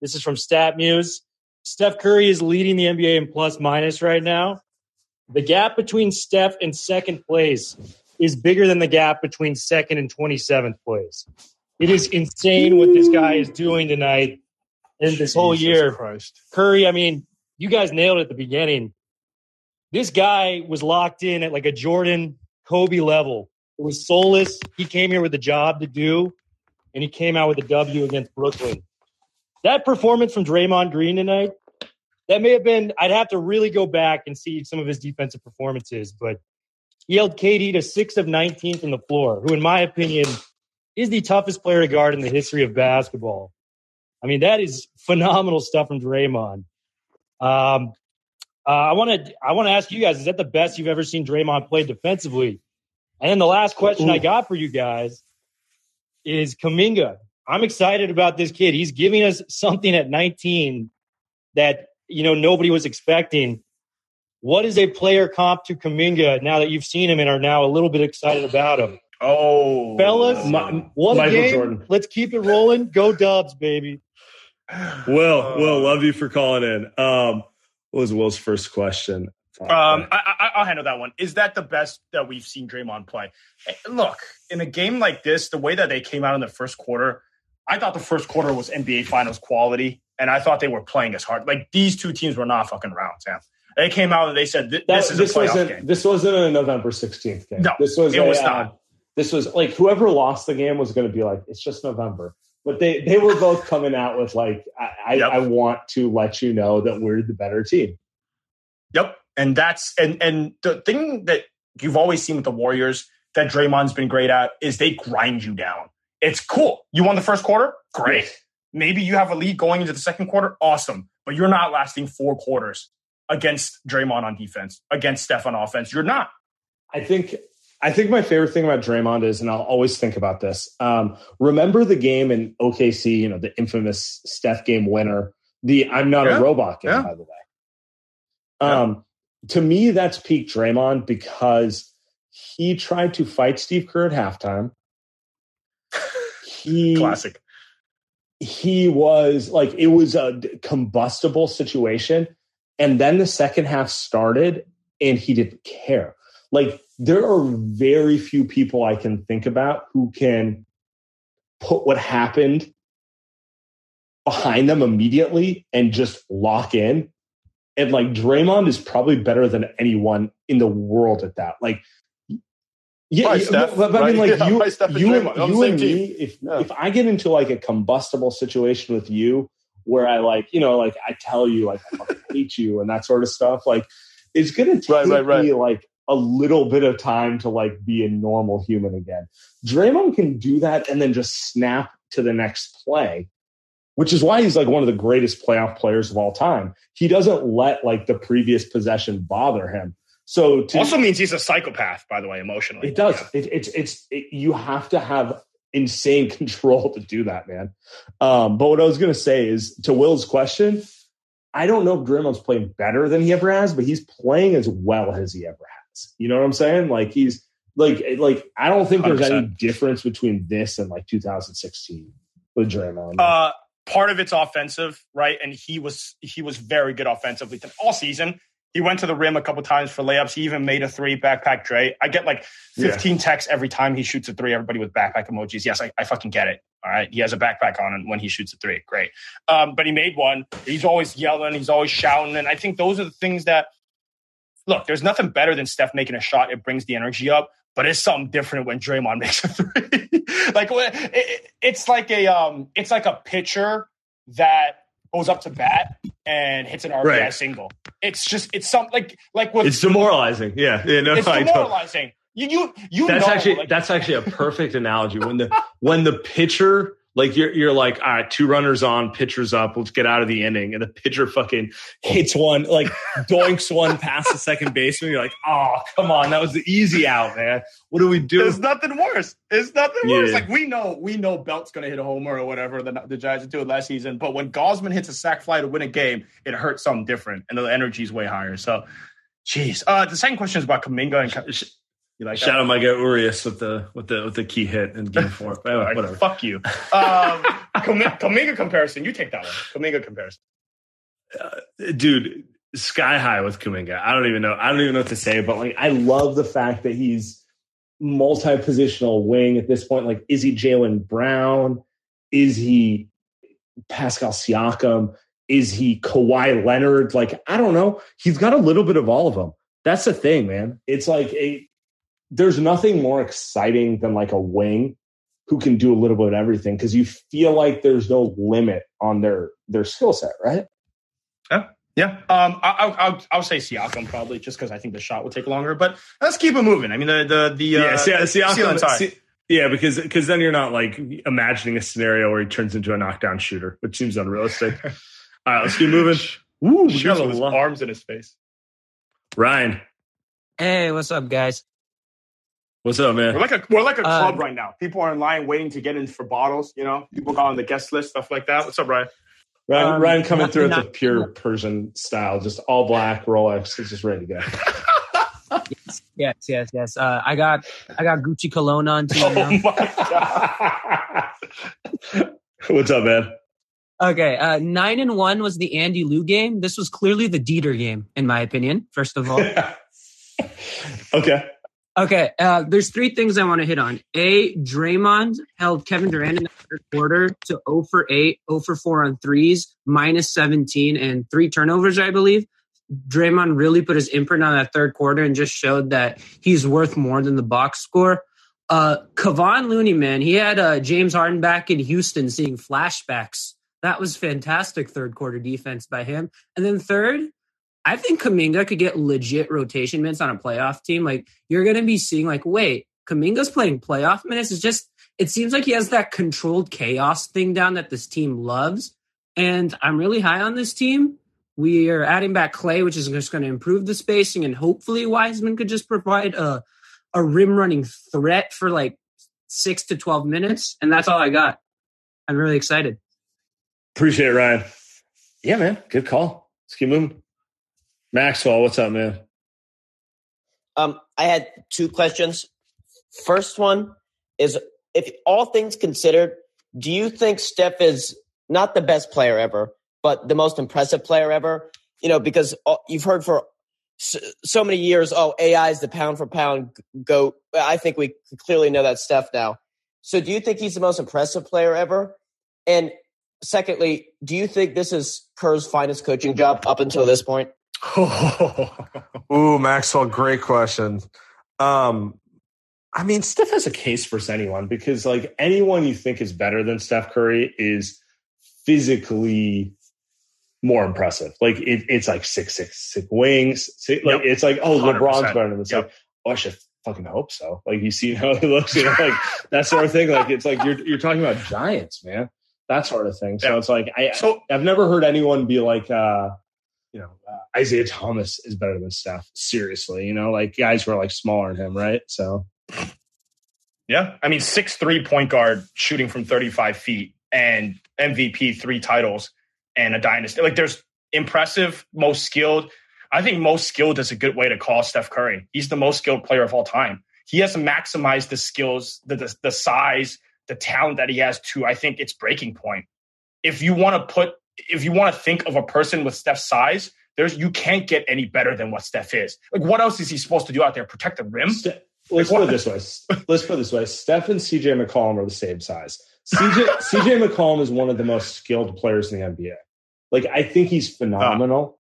This is from StatMuse. Steph Curry is leading the NBA in plus minus right now. The gap between Steph and second place is bigger than the gap between second and 27th place. It is insane what this guy is doing tonight and this whole year. Christ. Curry, I mean, you guys nailed it at the beginning. This guy was locked in at like a Jordan Kobe level. It was soulless. He came here with a job to do, and he came out with a W against Brooklyn. That performance from Draymond Green tonight, that may have been, I'd have to really go back and see some of his defensive performances, but he held KD to six of 19 from the floor, who, in my opinion, is the toughest player to guard in the history of basketball. I mean, that is phenomenal stuff from Draymond. Um, uh, I want to I want to ask you guys: Is that the best you've ever seen Draymond play defensively? And then the last question Ooh. I got for you guys is Kuminga. I'm excited about this kid. He's giving us something at 19 that you know nobody was expecting. What is a player comp to Kuminga now that you've seen him and are now a little bit excited about him? Oh, fellas, my, what a game! Jordan. Let's keep it rolling. Go Dubs, baby. Will, Will, love you for calling in. Um, what was Will's first question? Um, I, will handle that one. Is that the best that we've seen Draymond play? Look, in a game like this, the way that they came out in the first quarter, I thought the first quarter was NBA Finals quality, and I thought they were playing as hard. Like these two teams were not fucking around, Sam. They came out and they said, "This that, is this a wasn't, game." This wasn't a November sixteenth game. No, this was. It a, was uh, not. this was like whoever lost the game was going to be like, "It's just November." But they they were both coming out with like, I, yep. I, I want to let you know that we're the better team. Yep. And that's and and the thing that you've always seen with the Warriors that Draymond's been great at is they grind you down. It's cool. You won the first quarter? Great. Yes. Maybe you have a lead going into the second quarter? Awesome. But you're not lasting four quarters against Draymond on defense, against Steph on offense. You're not. I think I think my favorite thing about Draymond is, and I'll always think about this. Um, remember the game in OKC, you know, the infamous Steph game winner, the I'm not yeah. a robot game, yeah. by the way. Um, to me, that's peak Draymond because he tried to fight Steve Kerr at halftime. He classic. He was like it was a combustible situation, and then the second half started, and he didn't care. Like there are very few people I can think about who can put what happened behind them immediately and just lock in and like Draymond is probably better than anyone in the world at that. Like, yeah, Steph, but, but right? I mean, like yeah, you, you, and, you and me. If yeah. if I get into like a combustible situation with you, where I like, you know, like I tell you like I hate you and that sort of stuff, like it's gonna take right, right, right. me like a little bit of time to like be a normal human again. Draymond can do that and then just snap to the next play, which is why he's like one of the greatest playoff players of all time. He doesn't let like the previous possession bother him. So to, also means he's a psychopath, by the way, emotionally. it does. It, it's it's it, you have to have insane control to do that, man. Um, but what I was gonna say is to Will's question, I don't know if Draymond's playing better than he ever has, but he's playing as well as he ever has. You know what I'm saying? Like he's like like I don't think there's any 100%. difference between this and like 2016 with Draymond. Uh, part of it's offensive, right? And he was he was very good offensively all season. He went to the rim a couple times for layups. He even made a three backpack Dre. I get like 15 texts every time he shoots a three. Everybody with backpack emojis. Yes, I, I fucking get it. All right. He has a backpack on and when he shoots a three. Great. Um, but he made one. He's always yelling. He's always shouting. And I think those are the things that look, there's nothing better than Steph making a shot. It brings the energy up. But it's something different when Draymond makes a three. Like it, it- it's like a um, it's like a pitcher that goes up to bat and hits an RBI Right. single. It's just it's something like like with it's demoralizing. Yeah, yeah, no, it's I don't. demoralizing. You you you That's know, actually like, that's actually a perfect analogy. When the when the pitcher like you're you're like, all right, two runners on, pitcher's up, let's get out of the inning, and the pitcher fucking hits one, like doinks one past the second baseman. You're like, oh, come on, that was the easy out, man. What do we do? There's nothing worse. It's nothing worse. Yeah. Like we know, we know Belt's going to hit a homer or whatever the, the Giants did last season. But when Gausman hits a sac fly to win a game, it hurts something different, and the energy's way higher. So, jeez. Uh, the second question is about Kuminga and you like? Shout out my guy Urias with the with the with the key hit in game four. Right, Whatever. Fuck you. Um, Kami- Kuminga comparison. You take that one. Kuminga comparison. dude, sky high with Kuminga. I don't even know. I don't even know what to say, but like, I love the fact that he's multi-positional wing at this point. Like, is he Jaylen Brown? Is he Pascal Siakam? Is he Kawhi Leonard? Like, I don't know. He's got a little bit of all of them. That's the thing, man. It's like a. There's nothing more exciting than like a wing who can do a little bit of everything because you feel like there's no limit on their their skill set, right? Yeah. Um, I, I'll, I'll, I'll say Siakam probably just because I think the shot will take longer. But let's keep it moving. I mean, the the the yeah, uh, see, see, ceiling's high. yeah, because because then you're not like imagining a scenario where he turns into a knockdown shooter, which seems unrealistic. All right, let's keep moving. Ooh, we got a with his lot. arms in his face. Ryan, Hey, what's up, guys? What's up, man? We're man? like a we're like a Uh, club right now. People are in line waiting to get in for bottles. You know, people got on the guest list, stuff like that. What's up, Ryan? Ryan, um, Ryan coming not- through at not- the pure Persian style, just all black Rolex, is just ready to go. Yes, yes, yes. Uh, I got I got Gucci cologne on too. Oh my god! what's up, man? Okay, uh, nine and one was the Andy Liu game. This was clearly the Dieter game, in my opinion. First of all, okay, okay. Uh, there's three things I want to hit on. A, Draymond held Kevin Durant in the third quarter to 0 for 8, 0 for 4 on threes, minus 17, and three turnovers, I believe. Draymond really put his imprint on that third quarter and just showed that he's worth more than the box score. Uh, Kevon Looney, man, he had uh, James Harden back in Houston seeing flashbacks. That was fantastic third quarter defense by him. And then third, I think Kuminga could get legit rotation minutes on a playoff team. Like you're going to be seeing, like, wait, Kuminga's playing playoff minutes. It's just, it seems like he has that controlled chaos thing down that this team loves. And I'm really high on this team. We are adding back Klay, which is just going to improve the spacing, and hopefully Wiseman could just provide a a rim running threat for like six to twelve minutes, and that's all I got. I'm really excited. appreciate it, Ryan. Yeah, man, good call. Let's keep moving. Maxwell, what's up, man? Um, I had two questions. First one is if all things considered, do you think Steph is not the best player ever, but the most impressive player ever? You know, because uh, you've heard for so, so many years, oh, AI is the pound for pound goat. I think we clearly know that Steph now. So do you think he's the most impressive player ever? And secondly, do you think this is Kerr's finest coaching job up until this point? Ooh, Maxwell, great question. Um, I mean, Steph has a case for anyone because, like, anyone you think is better than Steph Curry is physically more impressive. Like it, it's like six six six wings. Six, like it's like oh 100%. LeBron's better than this. Yep. Like oh, I should fucking hope so. Like you see how he looks, you know, like that sort of thing. Like it's like you're you're talking about giants, man. That sort of thing. So Yeah. it's like I So I've never heard anyone be like, uh, you know, uh, Isaiah Thomas is better than Steph. Seriously, you know, like guys who are like smaller than him, right? So Yeah. I mean, six three point guard shooting from 35 feet and MVP, three titles and a dynasty. Like there's impressive, most skilled. I think most skilled is a good way to call Steph Curry. He's the most skilled player of all time. He has to maximize the skills, the, the, the size, the talent that he has to, I think, its breaking point. If you want to put, if you want to think of a person with Steph's size, there's you can't get any better than what Steph is. Like, what else is he supposed to do out there? Protect the rim? Ste- let's put it this way. Let's put it this way. Steph and CJ McCollum are the same size. CJ CJ McCollum is one of the most skilled players in the NBA. Like I think he's phenomenal. Ah.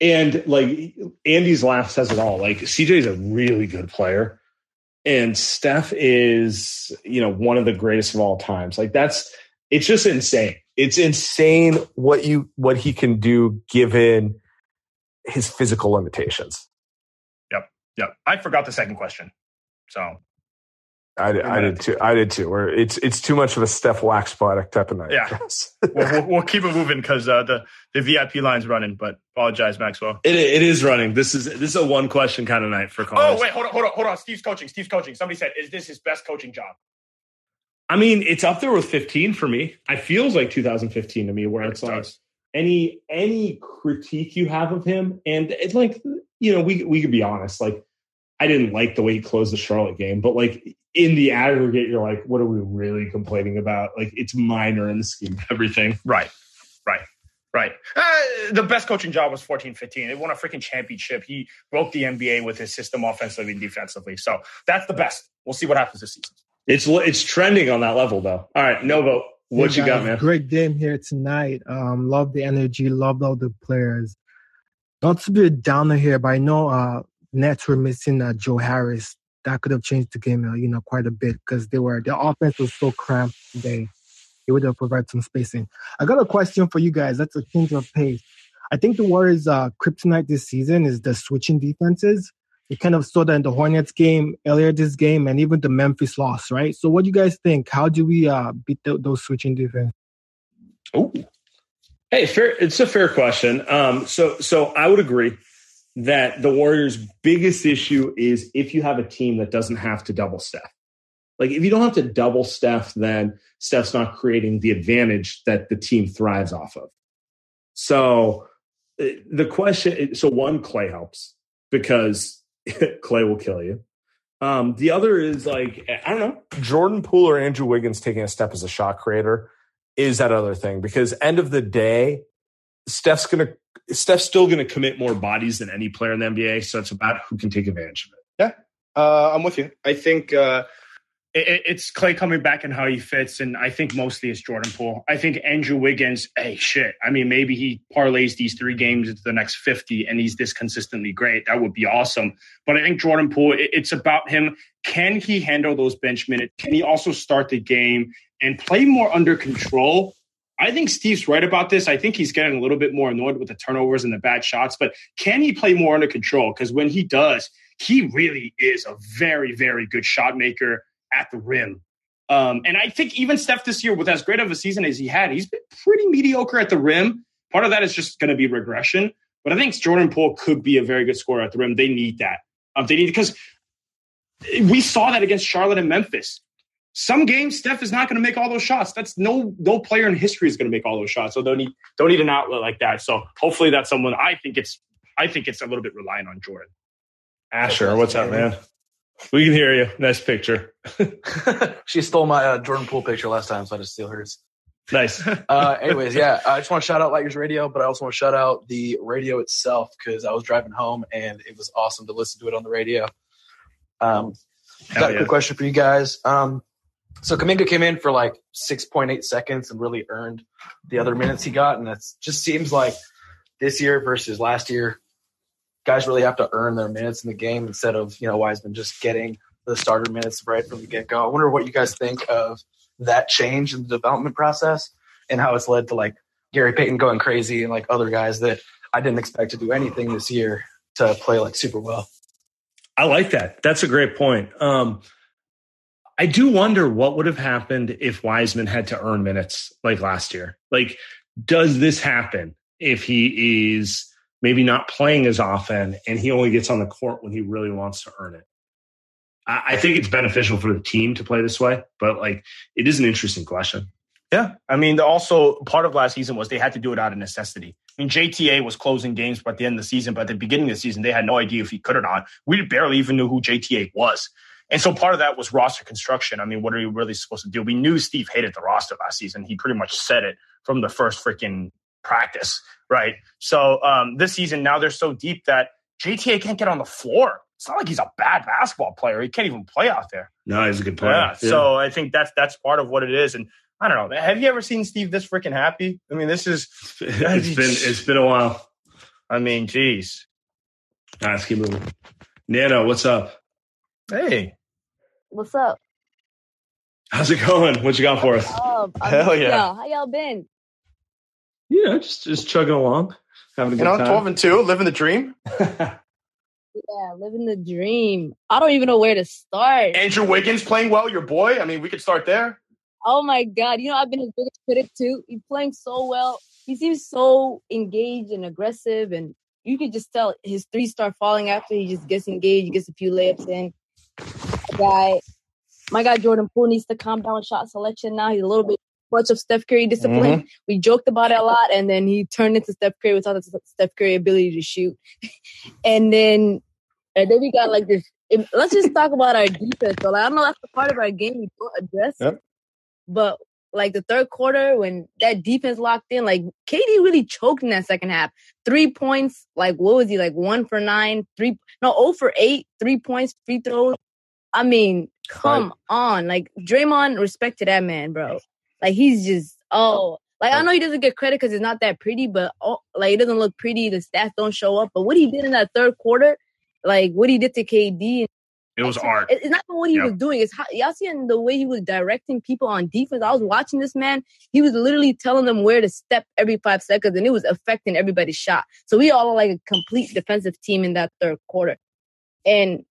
And like Andy's laugh says it all. Like CJ is a really good player. And Steph is, you know, one of the greatest of all times. Like that's it's just insane. It's insane what you what he can do given his physical limitations. Yep. Yep. I forgot the second question. So I, did- I did too. I did too. Where it's it's too much of a Steph Wax product type of night. Yeah. we'll, we'll, we'll keep it moving because uh, the the VIP line's running. But apologize, Maxwell. It, it is running. This is this is a one question kind of night for callers. Oh wait, hold on, hold on, hold on. Steve's coaching. Steve's coaching. Somebody said, "Is this his best coaching job?" I mean, it's up there with 15 for me. It feels like 2015 to me, where it's like any any critique you have of him, and it's like you know we we could be honest. Like I didn't like the way he closed the Charlotte game, but like in the aggregate, you're like, what are we really complaining about? Like it's minor in the scheme of everything. Right, right, right. Uh, the best coaching job was 14 15. They won a freaking championship. He broke the NBA with his system offensively and defensively. So that's the best. We'll see what happens this season. It's it's trending on that level though. All right, Novo, what you got, man? Great game here tonight. Um, love the energy, loved all the players. Not to be a downer here, but I know uh, Nets were missing uh, Joe Harris. That could have changed the game, uh, you know, quite a bit because they were their offense was so cramped today. It would have provided some spacing. I got a question for you guys. That's a change of pace. I think the Warriors' uh, kryptonite this season is the switching defenses. We kind of saw that in the Hornets game earlier this game, and even the Memphis loss, right? So, what do you guys think? How do we uh, beat th- those switching defense? Oh, hey, fair. It's a fair question. Um, so, so I would agree that the Warriors' biggest issue is if you have a team that doesn't have to double step. Like, if you don't have to double Steph, then Steph's not creating the advantage that the team thrives off of. So, uh, the question. So, one, Klay helps because Klay will kill you. Um, the other is like I don't know. Jordan Poole or Andrew Wiggins taking a step as a shot creator is that other thing because end of the day, Steph's gonna Steph's still going to commit more bodies than any player in the NBA. So it's about who can take advantage of it. Yeah, uh, I'm with you. I think uh, it, it- it's Klay coming back and how he fits, and I think mostly it's Jordan Poole. I think Andrew Wiggins. Hey, shit. I mean, maybe he parlays these three games into the next 50, and he's this consistently great. That would be awesome. But I think Jordan Poole. It, it's about him. Can he handle those bench minutes? Can he also start the game and play more under control? I think Steve's right about this. I think he's getting a little bit more annoyed with the turnovers and the bad shots, but can he play more under control? Because when he does, he really is a very, very good shot maker at the rim. Um, and I think even Steph this year, with as great of a season as he had, he's been pretty mediocre at the rim. Part of that is just going to be regression. But I think Jordan Poole could be a very good scorer at the rim. They need that. Um, they need because we saw that against Charlotte and Memphis. Some games, Steph is not going to make all those shots. That's no no player in history is going to make all those shots. So don't need don't need an outlet like that. So hopefully that's someone. I think it's I think it's a little bit reliant on Jordan. Asher, what's up, man? We can hear you. Nice picture. she stole my uh, Jordan Poole picture last time, so I just steal hers. Nice. Uh, anyways, yeah, I just want to shout out Lightyears Radio, but I also want to shout out the radio itself because I was driving home and it was awesome to listen to it on the radio. Um, Hell got a yeah. quick question for you guys. Um, so Kuminga came in for like 6.8 seconds and really earned the other minutes he got, and it just seems like this year versus last year, guys really have to earn their minutes in the game instead of you know Wiseman just getting the starter minutes right from the get go. I wonder what you guys think of that change in the development process and how it's led to like Gary Payton going crazy and like other guys that I didn't expect to do anything this year to play like super well. I like that. That's a great point. Um, I do wonder what would have happened if Wiseman had to earn minutes like last year. Like, does this happen if he is maybe not playing as often and he only gets on the court when he really wants to earn it? I, I think it's beneficial for the team to play this way, but like, it is an interesting question. Yeah. I mean, also part of last season was they had to do it out of necessity. I mean, JTA was closing games at the end of the season, but at the beginning of the season, they had no idea if he could or not. We barely even knew who JTA was. And so part of that was roster construction. I mean, what are you really supposed to do? We knew Steve hated the roster last season. He pretty much said it from the first freaking practice, right? So um, this season, now they're so deep that JTA can't get on the floor. It's not like he's a bad basketball player. He can't even play out there. No, he's a good player. Yeah. yeah. So I think that's that's part of what it is. And I don't know. Have you ever seen Steve this freaking happy? I mean, this is it's been it's been a while. I mean, geez. All right, let's keep moving. Nano, what's up? Hey. What's up? How's it going? What you got for us? Um, Hell yeah. Yo, how y'all been? Yeah, just just chugging along, having a You good know, time. 12 and 2, living the dream. Yeah, living the dream. I don't even know where to start. Andrew Wiggins playing well, your boy. I mean, we could start there. Oh my god! You know I've been his biggest critic too. He's playing so well. He seems so engaged and aggressive, and you could just tell his three star falling after he just gets engaged, he gets a few layups in. My guy, my guy Jordan Poole needs to calm down with shot selection now. He's a little bit much of Steph Curry discipline. Mm-hmm. We joked about it a lot, and then he turned into Steph Curry without the Steph Curry ability to shoot. and then, and then we got like this. let's just talk about our defense. So like, I know that's the part of our game we don't address. Yep. But like the third quarter, when that defense locked in, like KD really choked in that second half. Three points, like what was he like? One for nine, three no, oh for eight, three points, free throws. I mean, come on, like Draymond, respect to that man, bro. Like he's just oh. oh, like I know he doesn't get credit because it's not that pretty, but oh, like it doesn't look pretty. The stats don't show up, but what he did in that third quarter, like what he did to KD It was art. It's not what he Yep. was doing. It's how y'all seeing the way he was directing people on defense. I was watching this man. He was literally telling them where to step every five seconds, and it was affecting everybody's shot. So we all are like a complete defensive team in that third quarter, and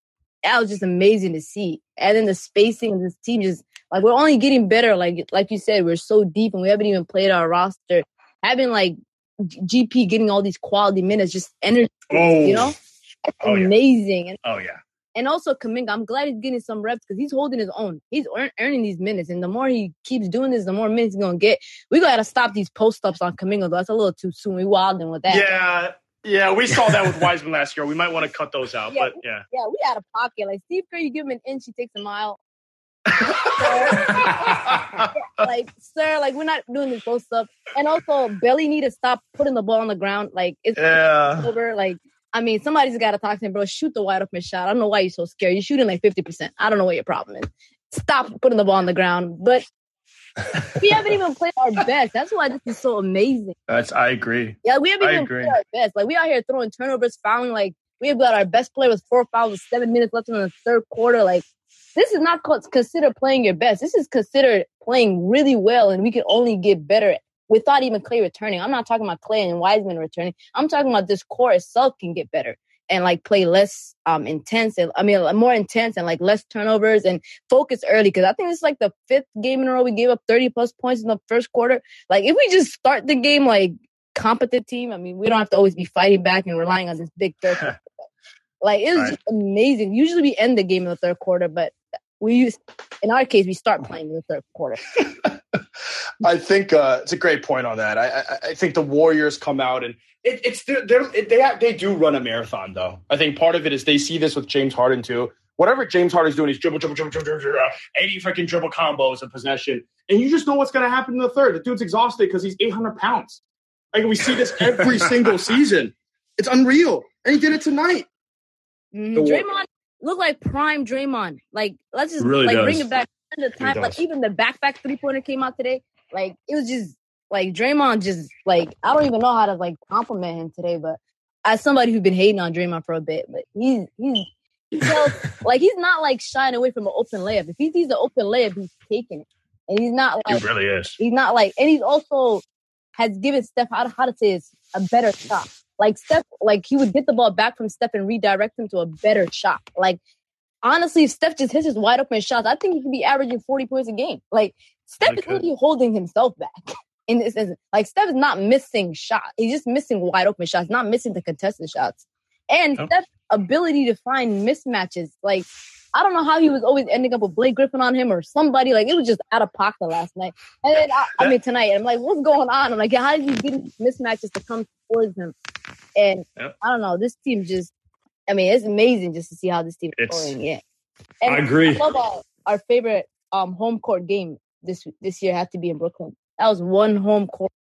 that was just amazing to see. And then the spacing of this team just like we're only getting better. Like like you said, we're so deep, and we haven't even played our roster. Having like GP getting all these quality minutes, just energy, Oh. you know, oh. That's Oh, yeah. amazing. And Oh yeah. and also Kuminga, I'm glad he's getting some reps because he's holding his own. He's earn, earning these minutes, and the more he keeps doing this, the more minutes he's gonna get. We gotta stop these post ups on Kuminga. Though that's a little too soon. We wilding with that. Yeah. Yeah, we saw that with Wiseman last year. We might want to cut those out, Yeah. but yeah. yeah, we out of pocket. Like Steve Kerr, you give him an inch, he takes a mile. like, sir, like we're not doing this post stuff. And also, Belly need to stop putting the ball on the ground. Like it's Yeah. over. Like, I mean, somebody's got to talk to him, bro. Shoot the wide open shot. I don't know why you're so scared. You're shooting like fifty percent. I don't know what your problem is. Stop putting the ball on the ground. But we haven't even played our best. That's why this is so amazing. That's I agree. Yeah, we haven't I even agree. played our best. Like we out here throwing turnovers, fouling. Like we have got our best player with four fouls with seven minutes left in the third quarter. Like this is not co- considered playing your best. This is considered playing really well, and we can only get better without even Klay returning. I'm not talking about Klay and Wiseman returning. I'm talking about this core itself can get better and like play less um intense. And, I mean, more intense and like less turnovers and focus early. Because I think it's like the fifth game in a row we gave up 30 plus points in the first quarter. Like if we just start the game like competent team, I mean, we don't have to always be fighting back and relying on this big third. like it was Right. just amazing. Usually we end the game in the third quarter, but we use in our case we start playing in the third quarter. I think uh, it's a great point on that. I, I, I think the Warriors come out and it, it's they're, they're, it, they have, they do run a marathon though. I think part of it is they see this with James Harden too. Whatever James Harden's doing, he's dribble, dribble, dribble, dribble, dribble, dribble, eighty freaking dribble combos of possession, and you just know what's going to happen in the third. The dude's exhausted because he's eight hundred pounds. Like we see this every single season. It's unreal, and he did it tonight. War- Draymond looked like prime Draymond. Like let's just Really like does. bring it back the time. Like even the backpack three pointer came out today. Like it was just like Draymond just like I don't even know how to like compliment him today, but as somebody who's been hating on Draymond for a bit, but he's he's he tells, like he's not like shying away from an open layup. If he sees an open layup, he's taking it, and he's not like It really is. He's not like, and he's also has given Steph how to, how to say is a better shot. Like Steph, like he would get the ball back from Steph and redirect him to a better shot. Like honestly, if Steph just hits his wide open shots, I think he could be averaging 40 points a game. Like Steph is uh, really holding himself back. In this instance. Like Steph is not missing shots. He's just missing wide open shots, not missing the contested shots. And Yep. Steph's ability to find mismatches, like I don't know how he was always ending up with Blake Griffin on him or somebody. Like it was just out of pocket last night. And then I, I mean tonight, I'm like, what's going on? I'm like, how did he get these mismatches to come towards him? And Yep. I don't know. This team just, I mean, it's amazing just to see how this team is It's- going. Yeah, I agree. I love our, our favorite um home court game this this year had to be in Brooklyn. That was one home court.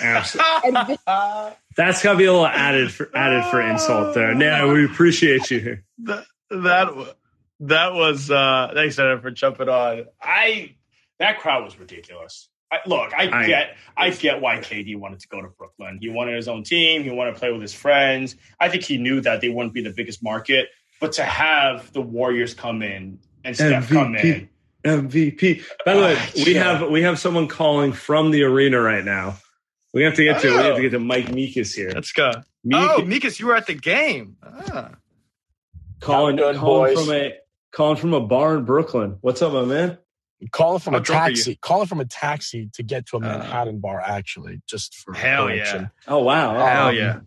Absolutely. That's got to be a little added for added for insult there. Yeah, we appreciate you. that that that was uh thanks Adam, for jumping on. I that crowd was ridiculous. I, look, I, I- get I get why KD wanted to go to Brooklyn. He wanted his own team. He wanted to play with his friends. I think he knew that they wouldn't be the biggest market, but to have the Warriors come in and Steph come in, MVP. By the way, Ah, we yeah. have we have someone calling from the arena right now. We have to get to we have Oh. to get to Mike Meekus here. Let's go. Meek- Oh, Mikas, you were at the game. Ah. calling, Good, calling boys. from a calling from a bar in Brooklyn. What's up, my man? Calling from How a drunk are you? taxi. Calling from a taxi to get to a Manhattan bar, actually, just for Hell correction. yeah. Oh wow. Hell Um, yeah.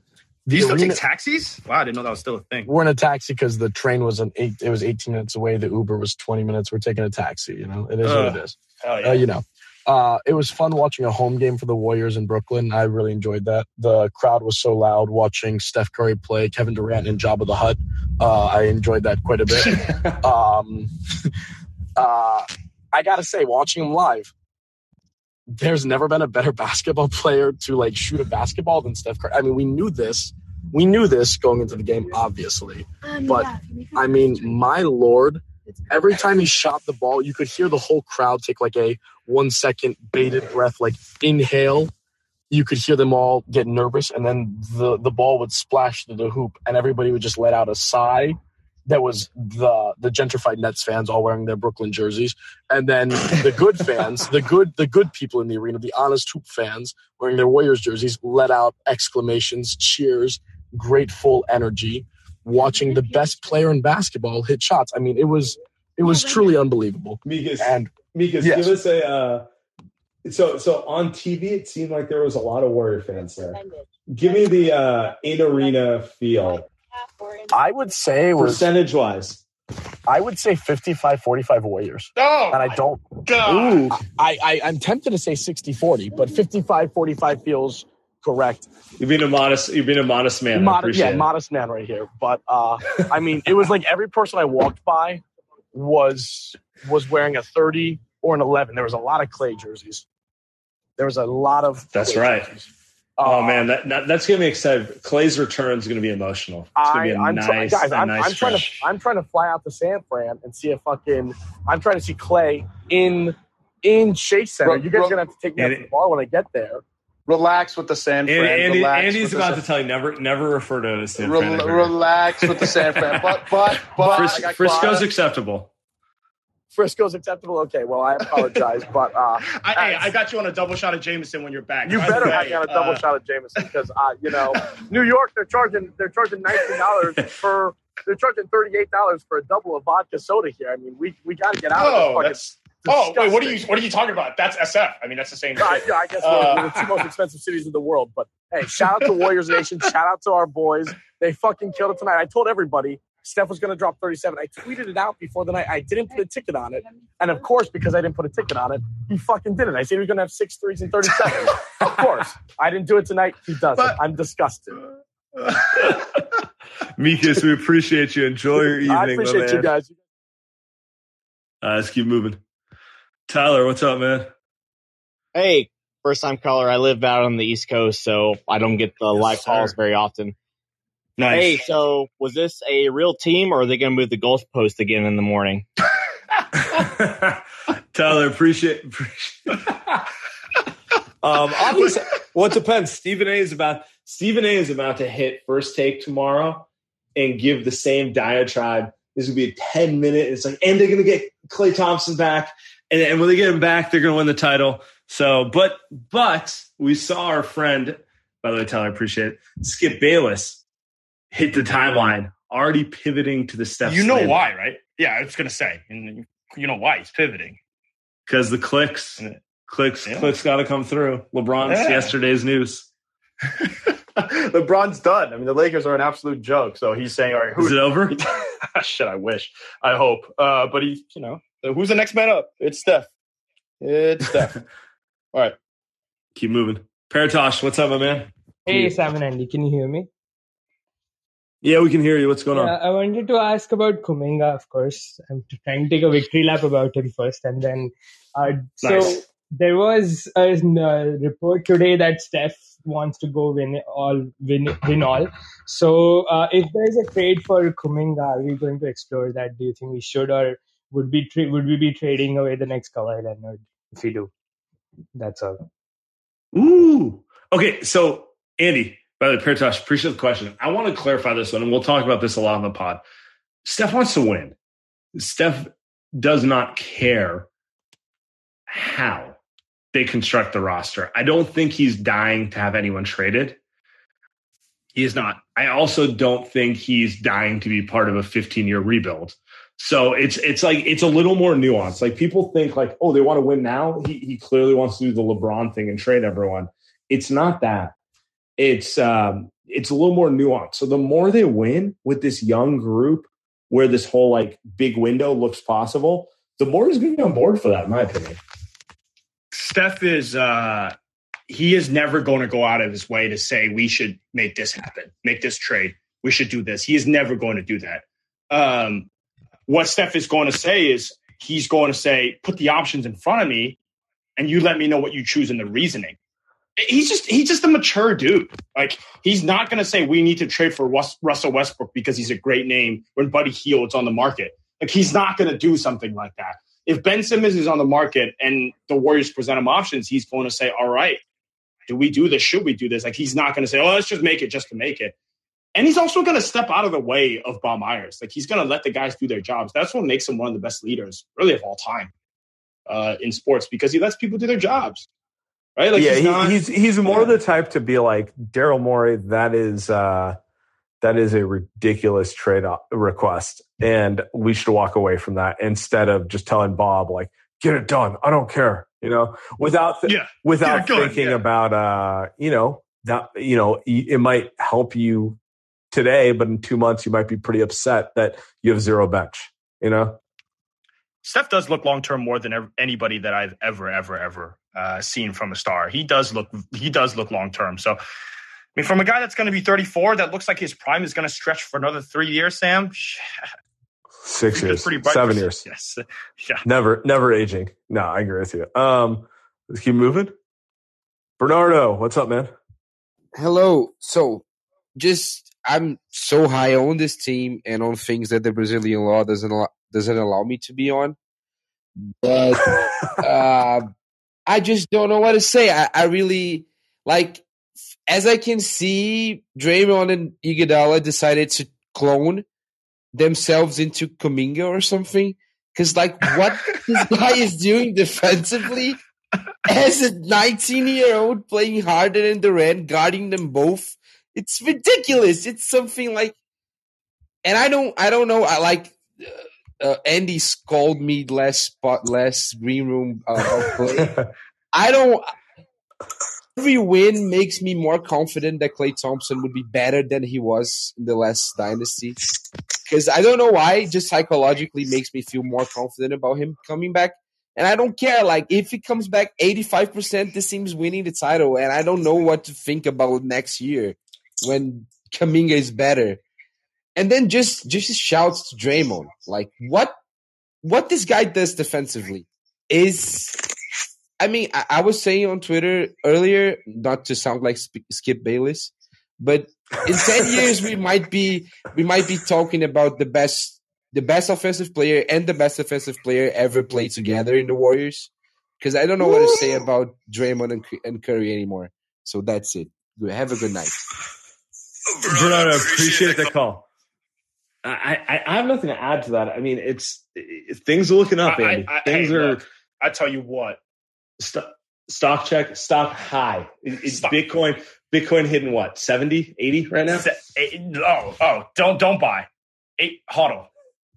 These Do still arena- take taxis? Wow, I didn't know that was still a thing. We're in a taxi because the train was an eight. It was eighteen minutes away. The Uber was twenty minutes. We're taking a taxi. You know, it is what it is. hell yeah. Uh, you know, uh, it was fun watching a home game for the Warriors in Brooklyn. I really enjoyed that. The crowd was so loud watching Steph Curry play Kevin Durant and Jabba the Hutt. Uh, I enjoyed that quite a bit. um, uh, I gotta say, watching him live, there's never been a better basketball player to like shoot a basketball than Steph Curry. I mean, we knew this. We knew this going into the game, obviously. But I mean, my lord, every time he shot the ball, you could hear the whole crowd take like a one second bated breath, like inhale. You could hear them all get nervous, and then the the ball would splash through the hoop, and everybody would just let out a sigh. That was the the gentrified Nets fans all wearing their Brooklyn jerseys, and then the good fans, the good the good people in the arena, the honest hoop fans wearing their Warriors jerseys, let out exclamations, cheers, grateful energy, watching the best player in basketball hit shots. I mean, it was it was truly unbelievable. Mikas, And Mikas, Yes. give us a. Uh, so so on TV, it seemed like there was a lot of Warrior fans there. Give me the uh, in arena feel, I would say it was percentage wise. I would say 55 45 Warriors. Oh, And I don't God. I, I I'm tempted to say 60 40, but 55 45 feels correct. You've been a modest. You've been a modest man. I appreciate yeah, it. modest man right here. But uh, I mean, it was like every person I walked by was was wearing a 30 or an 11. There was a lot of Klay jerseys. There was a lot of. That's Klay right. jerseys. Oh Uh, man, that, that that's gonna be excited. Klay's return is gonna be emotional. It's gonna I, be a I'm try- nice, guys, a I'm, nice I'm trying to. I'm trying to fly out to San Fran and see a fucking. I'm trying to see Klay in in Chase Center. Bro- you guys bro- are gonna have to take me out to the bar when I get there. Relax with the San Fran. Andy, Andy, relax Andy's with about San- to tell you never never refer to it as San Rel- Fran ever. relax with the San Fran. But but but Fris- Frisco's acceptable. Frisco's acceptable. Okay, well I apologize, but uh, I, hey, I got you on a double shot of Jameson when you're back. you By better have me on a double uh, shot of Jameson because uh, you know New York they're charging they're charging nineteen dollars for they're charging thirty eight dollars for a double of vodka soda here. I mean we we got to get out Oh, of this that's. Oh wait, what are you? What are you talking about? That's SF. I mean, that's the same. Uh, shit. yeah, I guess Uh, we're, we're the two most expensive cities in the world. But hey, shout out to Warriors Nation. Shout out to our boys. They fucking killed it tonight. I told everybody Steph was going to drop 37. I tweeted it out before the night. I didn't put a ticket on it. And of course, because I didn't put a ticket on it, he fucking did it. I said he was going to have six threes and 37. of course. I didn't do it tonight. He does it. I'm disgusted. Mikas, we appreciate you. Enjoy your evening. I appreciate you guys. Uh, let's keep moving. Tyler, what's up, man? Hey, first time caller. I live out on the East Coast, so I don't get the live sir. calls very often. Nice. Hey, so was this a real team, or are they going to move the goalpost again in the morning? Tyler, appreciate. appreciate. um, obviously, well, it depends. Stephen A. is about Stephen A. is about to hit first take tomorrow and give the same diatribe. This will be a ten minute. It's like, and they're going to get Klay Thompson back, and, and when they get him back, they're going to win the title. So, but but we saw our friend, by the way, Tyler, appreciate it. Skip Bayless hit the timeline, already pivoting to the Steph. You know why, right? Yeah, I was gonna say, and you know why he's pivoting. Because the clicks, clicks, Yeah. clicks got to come through. LeBron's Yeah. yesterday's news. LeBron's done. I mean, the Lakers are an absolute joke. So he's saying, "All right, who Is it over? Shit, I wish. I hope. Uh, but he, you know, who's the next man up? It's Steph. It's Steph. All right. Keep moving. Paratosh, what's up, my man? Hey, Sam and Andy, can you hear me? Yeah, we can hear you. What's going Yeah, on? I wanted to ask about Kuminga, of course. I'm trying to take a victory lap about him first, and then uh, so there was a uh, report today that Steph wants to go win all, win win all. So uh, if there is a trade for Kuminga, are we going to explore that? Do you think we should, or would be tra- would we be trading away the next Kawhi Leonard if we do? That's all. Ooh. Okay, so Andy, by the way, Paratosh, appreciate the question. I want to clarify this one, and we'll talk about this a lot on the pod. Steph wants to win. Steph does not care how they construct the roster. I don't think he's dying to have anyone traded. He is not. I also don't think he's dying to be part of a 15 year rebuild. So it's it's like it's a little more nuanced. Like people think like, oh, they want to win now. He he clearly wants to do the LeBron thing and trade everyone. It's not that. It's um it's a little more nuanced. So the more they win with this young group, where this whole like big window looks possible, the more he's going to be on board for that, in my opinion. Steph is uh he is never going to go out of his way to say we should make this happen, make this trade. We should do this. He is never going to do that. Um, what Steph is going to say is he's going to say, put the options in front of me, and you let me know what you choose in the reasoning. He's just he's just a mature dude. Like he's not going to say we need to trade for Rus- Russell Westbrook because he's a great name when Buddy Hield's on the market. Like he's not going to do something like that. If Ben Simmons is on the market and the Warriors present him options, he's going to say, "All right, do we do this? Should we do this?" Like he's not going to say, "Oh, let's just make it just to make it." And he's also going to step out of the way of Bob Myers. Like he's going to let the guys do their jobs. That's what makes him one of the best leaders, really of all time, uh, in sports because he lets people do their jobs. Right? Like yeah, he's not- he's he's more the type to be like Daryl Morey. That is uh, that is a ridiculous trade request, and we should walk away from that instead of just telling Bob like, "Get it done. I don't care." You know, without th- Yeah, without thinking yeah. about uh, you know that you know it might help you today, but in two months you might be pretty upset that you have zero bench. You know. Steph does look long term more than ev- anybody that I've ever, ever, ever uh, seen from a star. He does look, he does look long term. So, I mean, from a guy that's going to be 34, that looks like his prime is going to stretch for another three years. Sam, Six years, seven for- years. Yes, yeah. Never, never aging. No, I agree with you. Um, let's keep moving. Bernardo, what's up, man? Hello. So, just I'm so high on this team and on things that the Brazilian law doesn't allow, doesn't allow me to be on. But uh, I just don't know what to say. I, I really like, as I can see, Draymond and Iguodala decided to clone themselves into Kuminga or something. Because like what this guy is doing defensively as a 19 year old playing Harden and Durant, guarding them both. It's ridiculous. It's something like, and I don't, I don't know. I like, uh, uh, Andy called me less spot, less green room uh, play. I don't. Every win makes me more confident that Klay Thompson would be better than he was in the last dynasty. Because I don't know why, just psychologically makes me feel more confident about him coming back. And I don't care. Like if he comes back 85%, this team's winning the title. And I don't know what to think about next year when Kuminga is better. And then just just shouts to Draymond. Like what what this guy does defensively is I mean, I, I was saying on Twitter earlier, not to sound like Sp- Skip Bayless, but in ten years we might be we might be talking about the best the best offensive player and the best defensive player ever played together in the Warriors. Because I don't know what to say about Draymond and, and Curry anymore. So that's it. Have a good night. Bernardo, appreciate the call. I, I, I have nothing to add to that. I mean, it's it, things are looking up, Andy. I- I- things hey, are. look, I tell you what, St- stock check, stock high. Is, is Bitcoin Bitcoin hitting what 70, 80 right now? Se- eight- oh, oh, don't don't buy. Eight huddle.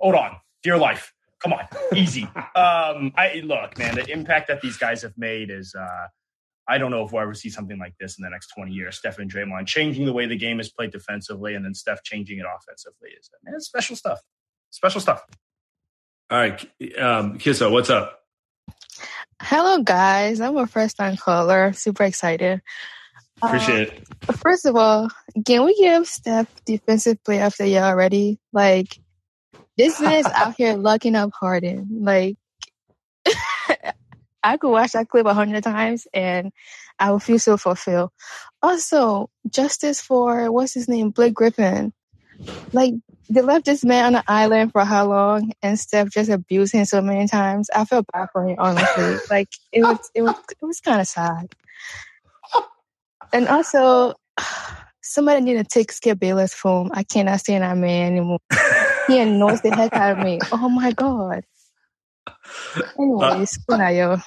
Hold on. Dear life. Come on. Easy. um, I look, man, the impact that these guys have made is uh I don't know if we'll ever see something like this in the next 20 years. Steph and Draymond changing the way the game is played defensively and then Steph changing it offensively is man, it's special stuff. Special stuff. All right, um, Kisso, what's up? Hello, guys. I'm a first time caller. Super excited. Appreciate it. Uh, first of all, can we give Steph Defensive Player of the Year already? Like, this man is out here locking up Harden. Like, I could watch that clip a hundred times and I would feel so fulfilled. Also, justice for what's his name, Blake Griffin. Like, they left this man on the island for how long, and Steph just abused him so many times. I felt bad for him, honestly. like, it was, it was, it was kind of sad. And also, somebody need to take Skip Bayless phone. I cannot stand that man anymore. he annoys the heck out of me. Oh my god. Anyways, uh, good night,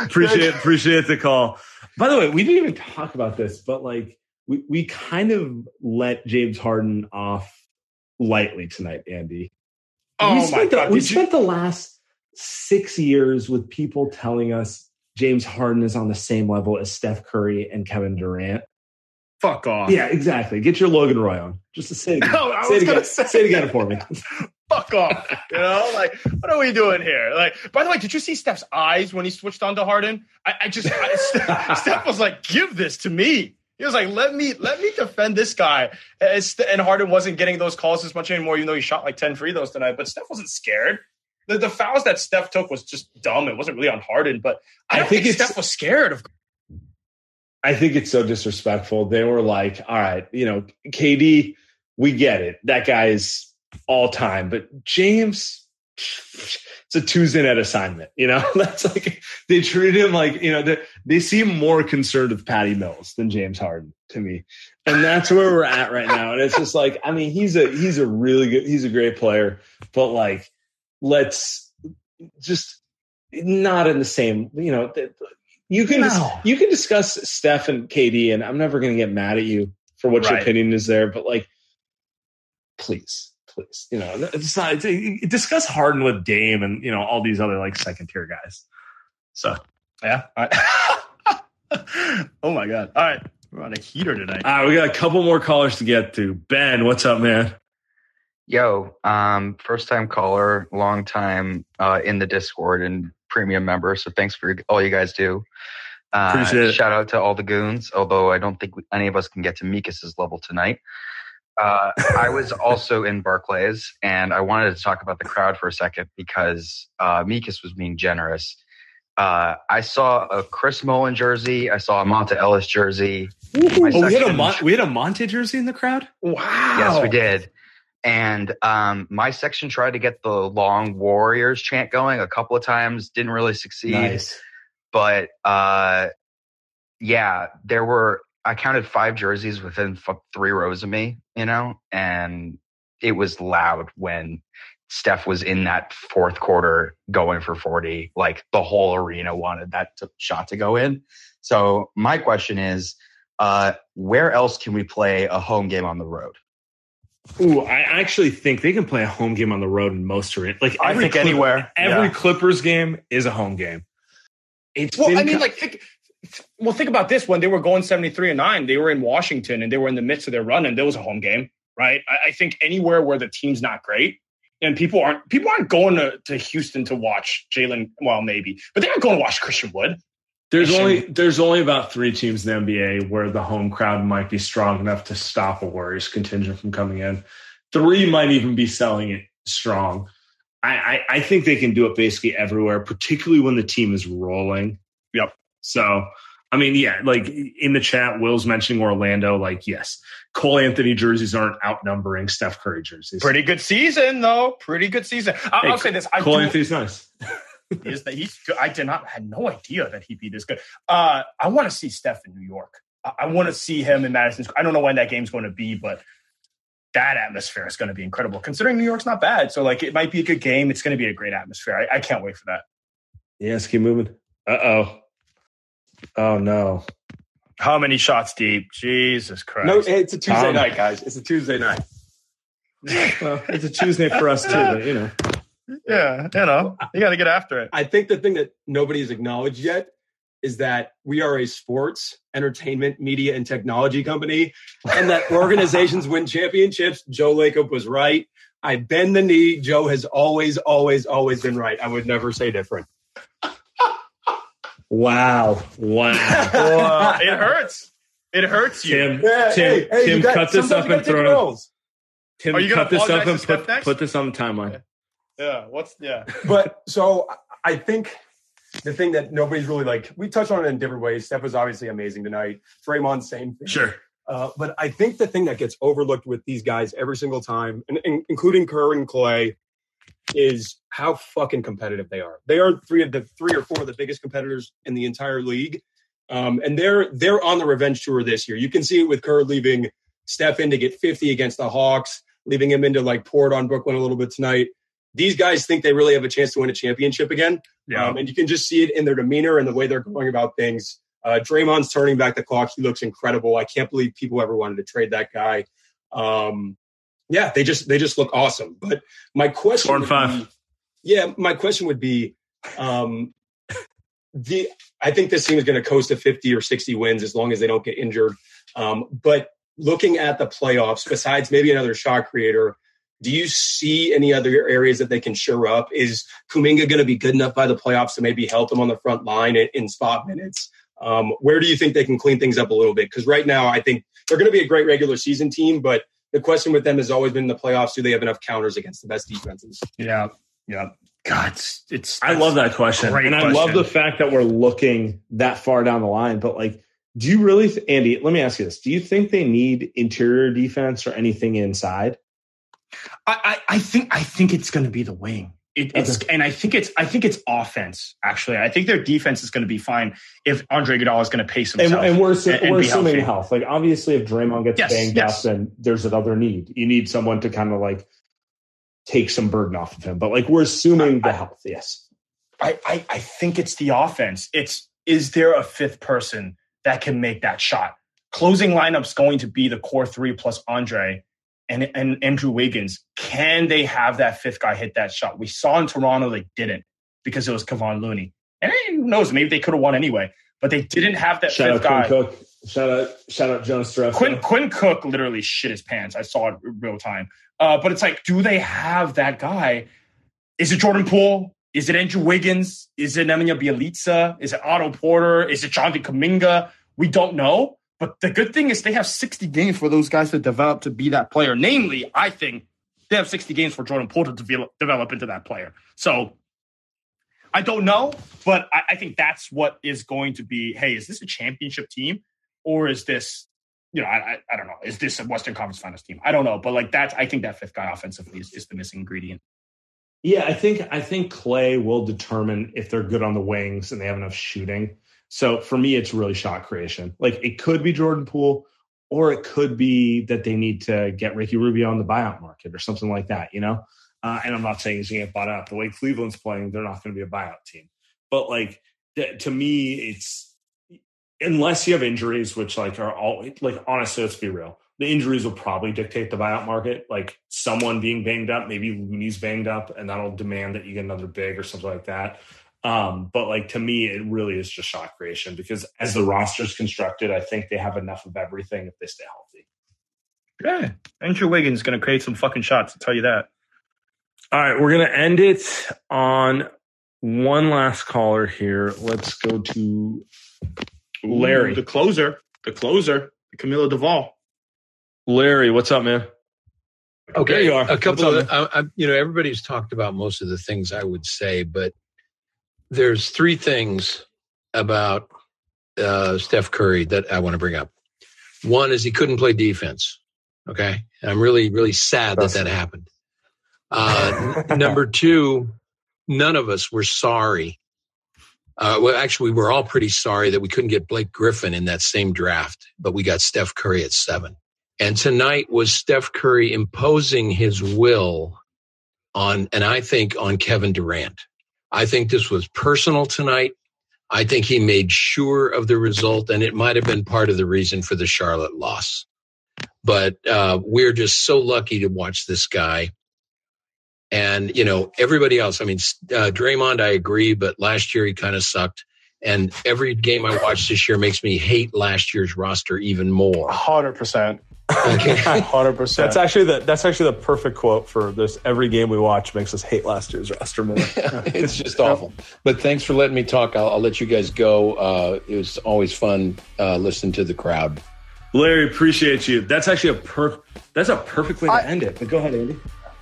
appreciate appreciate the call. By the way, we didn't even talk about this, but like we we kind of let James Harden off lightly tonight, Andy. Oh we my spent the, God, we did you- spent the last six years with people telling us James Harden is on the same level as Steph Curry and Kevin Durant. Fuck off. Yeah, exactly. Get your Logan Roy on. Just to say it again. No, I say, was it gonna again. say- say it again for me. Fuck off. You know, like what are we doing here? Like, by the way, did you see Steph's eyes when he switched on to Harden? I, I just I, Steph was like, "Give this to me." He was like, "Let me let me defend this guy." And, Harden wasn't getting those calls as much anymore, even though he shot like ten free throws tonight. But Steph wasn't scared. The, the fouls that Steph took was just dumb. It wasn't really on Harden, but I I think think, Steph was scared of. I think it's so disrespectful. They were like, all right, you know, KD, we get it. That guy is all time. But James, it's a Tuesday night assignment. You know, that's like they treat him like, you know, they, they seem more concerned with Patty Mills than James Harden to me. And that's where we're at right now. And it's just like, I mean, he's a he's a really good, he's a great player, but like, let's just not in the same, you know, you can No. you can discuss Steph and KD, and I'm never going to get mad at you for what your opinion is there. But like, please, please, you know, it's not it's, discuss Harden with Dame and you know all these other like second tier guys. So yeah, I- oh my god! All right, we're on a heater tonight. All right, we got a couple more callers to get to. Ben, what's up, man? Yo, um, first time caller, long time uh, in the Discord and premium member. So thanks for all you guys do. Uh, Appreciate it. Shout out to all the goons, although I don't think any of us can get to Mikas's level tonight. Uh, I was also in Barclays, and I wanted to talk about the crowd for a second because uh, Mikas was being generous. Uh, I saw a Chris Mullin jersey. I saw a Monta Ellis jersey. Oh, we had a Mon- we had a Monta jersey in the crowd. Wow. Yes, we did. And um, my section tried to get the long Warriors chant going a couple of times, didn't really succeed. Nice. But uh, yeah, there were, I counted five jerseys within f- three rows of me, you know, and it was loud when Steph was in that fourth quarter going for 40. Like the whole arena wanted that to, shot to go in. So my question is, uh, where else can we play a home game on the road? Ooh, I actually think they can play a home game on the road in most arenas. Like I every think anywhere, every yeah. Clippers game is a home game. It's Well, been I mean, co- like, think, well, think about this. When they were going seventy-three and nine, they were in Washington and they were in the midst of their run, and there was a home game, right? I, I think anywhere where the team's not great and people aren't people aren't going to, to Houston to watch Jalen. Well, maybe, but they're not going to watch Christian Wood. There's only there's only about three teams in the NBA where the home crowd might be strong enough to stop a Warriors contingent from coming in. Three might even be selling it strong. I, I, I think they can do it basically everywhere, particularly when the team is rolling. Yep. So I mean, yeah, like in the chat, Will's mentioning Orlando. Like, yes, Cole Anthony jerseys aren't outnumbering Steph Curry jerseys. Pretty good season, though. Pretty good season. I, Hey, I'll say this: I Cole do- Anthony's nice. is that he's good. I did not had no idea that he'd be this good. Uh, I want to see Steph in New York. I, I want to see him in Madison. Square- I don't know when that game's going to be, but that atmosphere is going to be incredible. Considering New York's not bad, so like it might be a good game. It's going to be a great atmosphere. I, I can't wait for that. Yeah, let's keep moving. Uh oh. Oh no. How many shots deep? Jesus Christ. No, it's a Tuesday Tom. night, guys. It's a Tuesday night. well, it's a Tuesday for us too, but you know. Yeah, you know, you got to get after it. I think the thing that nobody's acknowledged yet is that we are a sports, entertainment, media, and technology company, and that organizations win championships. Joe Lacob was right. I bend the knee. Joe has always, always, always been right. I would never say different. Wow. Wow. It hurts. It hurts you. Tim, Yeah, Tim, hey, hey, Tim, you got- cut this up and take throw it. L's. Tim, Are you gonna cut this up and put, next? put this on the timeline. Yeah. What's yeah? but so I think the thing that nobody's really like, we touched on it in different ways. Steph was obviously amazing tonight. Draymond, same thing. Sure. Uh, but I think the thing that gets overlooked with these guys every single time, and, and including Kerr and Klay, is how fucking competitive they are. They are three of the three or four of the biggest competitors in the entire league, um, and they're they're on the revenge tour this year. You can see it with Kerr leaving Steph in to get 50 against the Hawks, leaving him in to like pour it on Brooklyn a little bit tonight. These guys think they really have a chance to win a championship again, Yeah. um, and you can just see it in their demeanor and the way they're going about things. Uh, Draymond's turning back the clock. He looks incredible. I can't believe people ever wanted to trade that guy. Um, yeah, they just they just look awesome. But my question, Four and five. be- yeah, my question would be, um, the I think this team is going to coast to fifty or sixty wins as long as they don't get injured. Um, but looking at the playoffs, besides maybe another shot creator, do you see any other areas that they can shore up? Is Kuminga going to be good enough by the playoffs to maybe help them on the front line in, in spot minutes? Um, where do you think they can clean things up a little bit? Because right now, I think they're going to be a great regular season team, but the question with them has always been in the playoffs: Do they have enough counters against the best defenses? Yeah. Yeah. God, it's, it's I love that question. Great and I question. love the fact that we're looking that far down the line. But like, do you really, th- Andy, let me ask you this. Do you think they need interior defense or anything inside? I, I, I think I think it's going to be the wing. It, it's and I think it's I think it's offense. Actually, I think their defense is going to be fine if Andre Iguodala is going to pace himself. and we're, assu- and- and we're assuming healthy. health. Like, obviously, if Draymond gets Yes, banged yes. up, then there's another need. You need someone to kind of like take some burden off of him. But like, we're assuming the health. Yes. I, I I think it's the offense. It's is there a fifth person that can make that shot? Closing lineup's going to be the core three plus Andre and and Andrew Wiggins. Can they have that fifth guy hit that shot? We saw in Toronto they didn't because it was Kevon Looney. And who knows? Maybe they could have won anyway, but they didn't have that Shout fifth guy. Cook. Shout out, shout out Jonas Stress. Quinn Quinn Cook literally shit his pants. I saw it in real time. Uh, but it's like, do they have that guy? Is it Jordan Poole? Is it Andrew Wiggins? Is it Nemanja Bjelica? Is it Otto Porter? Is it Jonathan Kuminga? We don't know. But the good thing is they have 60 games for those guys to develop to be that player. Namely, I think they have 60 games for Jordan Poole to develop, develop into that player. So I don't know, but I, I think that's what is going to be. Hey, is this a championship team or is this, you know, I, I, I don't know. Is this a Western Conference Finals team? I don't know, but like that's I think that fifth guy offensively is, is the missing ingredient. Yeah, I think I think Klay will determine if they're good on the wings and they have enough shooting. So for me, it's really shot creation. Like it could be Jordan Poole, or it could be that they need to get Ricky Rubio on the buyout market or something like that. You know, uh, and I'm not saying he's going to get bought out. The way Cleveland's playing, they're not going to be a buyout team. But like th- to me, it's unless you have injuries, which like are all like honestly, let's be real. The injuries will probably dictate the buyout market. Like someone being banged up, maybe Looney's banged up, and that'll demand that you get another big or something like that. Um, but like to me, it really is just shot creation because as the roster's constructed, I think they have enough of everything if they stay healthy. Yeah, Andrew Wiggins is going to create some fucking shots. I'll tell you that. All right, we're gonna end it on one last caller here. Let's go to Larry. Ooh, the closer, the closer, Camilo Duvall. Larry, what's up, man? Okay, There you are. a couple What's of up, I, I, you know everybody's talked about most of the things I would say, but there's three things about uh, Steph Curry that I want to bring up. One is he couldn't play defense. Okay, and I'm really really sad that that happened. Uh, n- number two, none of us were sorry. Uh, well, actually, we were all pretty sorry that we couldn't get Blake Griffin in that same draft, but we got Steph Curry at seven. And tonight was Steph Curry imposing his will on, and I think on Kevin Durant. I think this was personal tonight. I think he made sure of the result, and it might have been part of the reason for the Charlotte loss. But uh, we're just so lucky to watch this guy. And, you know, everybody else, I mean, uh, Draymond, I agree, but last year he kind of sucked. And every game I watch this year makes me hate last year's roster even more. Hundred percent. Hundred percent. That's actually the that's actually the perfect quote for this. Every game we watch makes us hate last year's roster more. it's just awful. But thanks for letting me talk. I'll, I'll let you guys go. Uh, it was always fun uh, listening to the crowd. Larry, appreciate you. That's actually a per that's a perfect way to end it. But go ahead, Andy.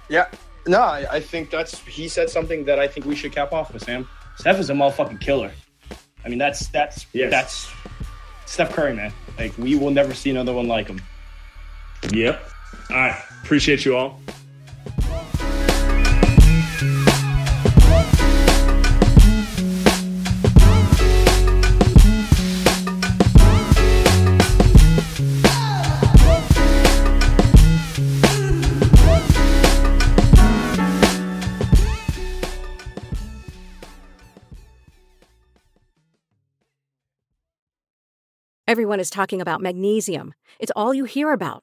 Yeah. No, I, I think that's he said something that I think we should cap off with, Sam. Steph is a motherfucking killer. I mean, that's that's that's Steph Curry, man. Like we will never see another one like him. Yep. All right. Appreciate you all. Everyone is talking about magnesium. It's all you hear about.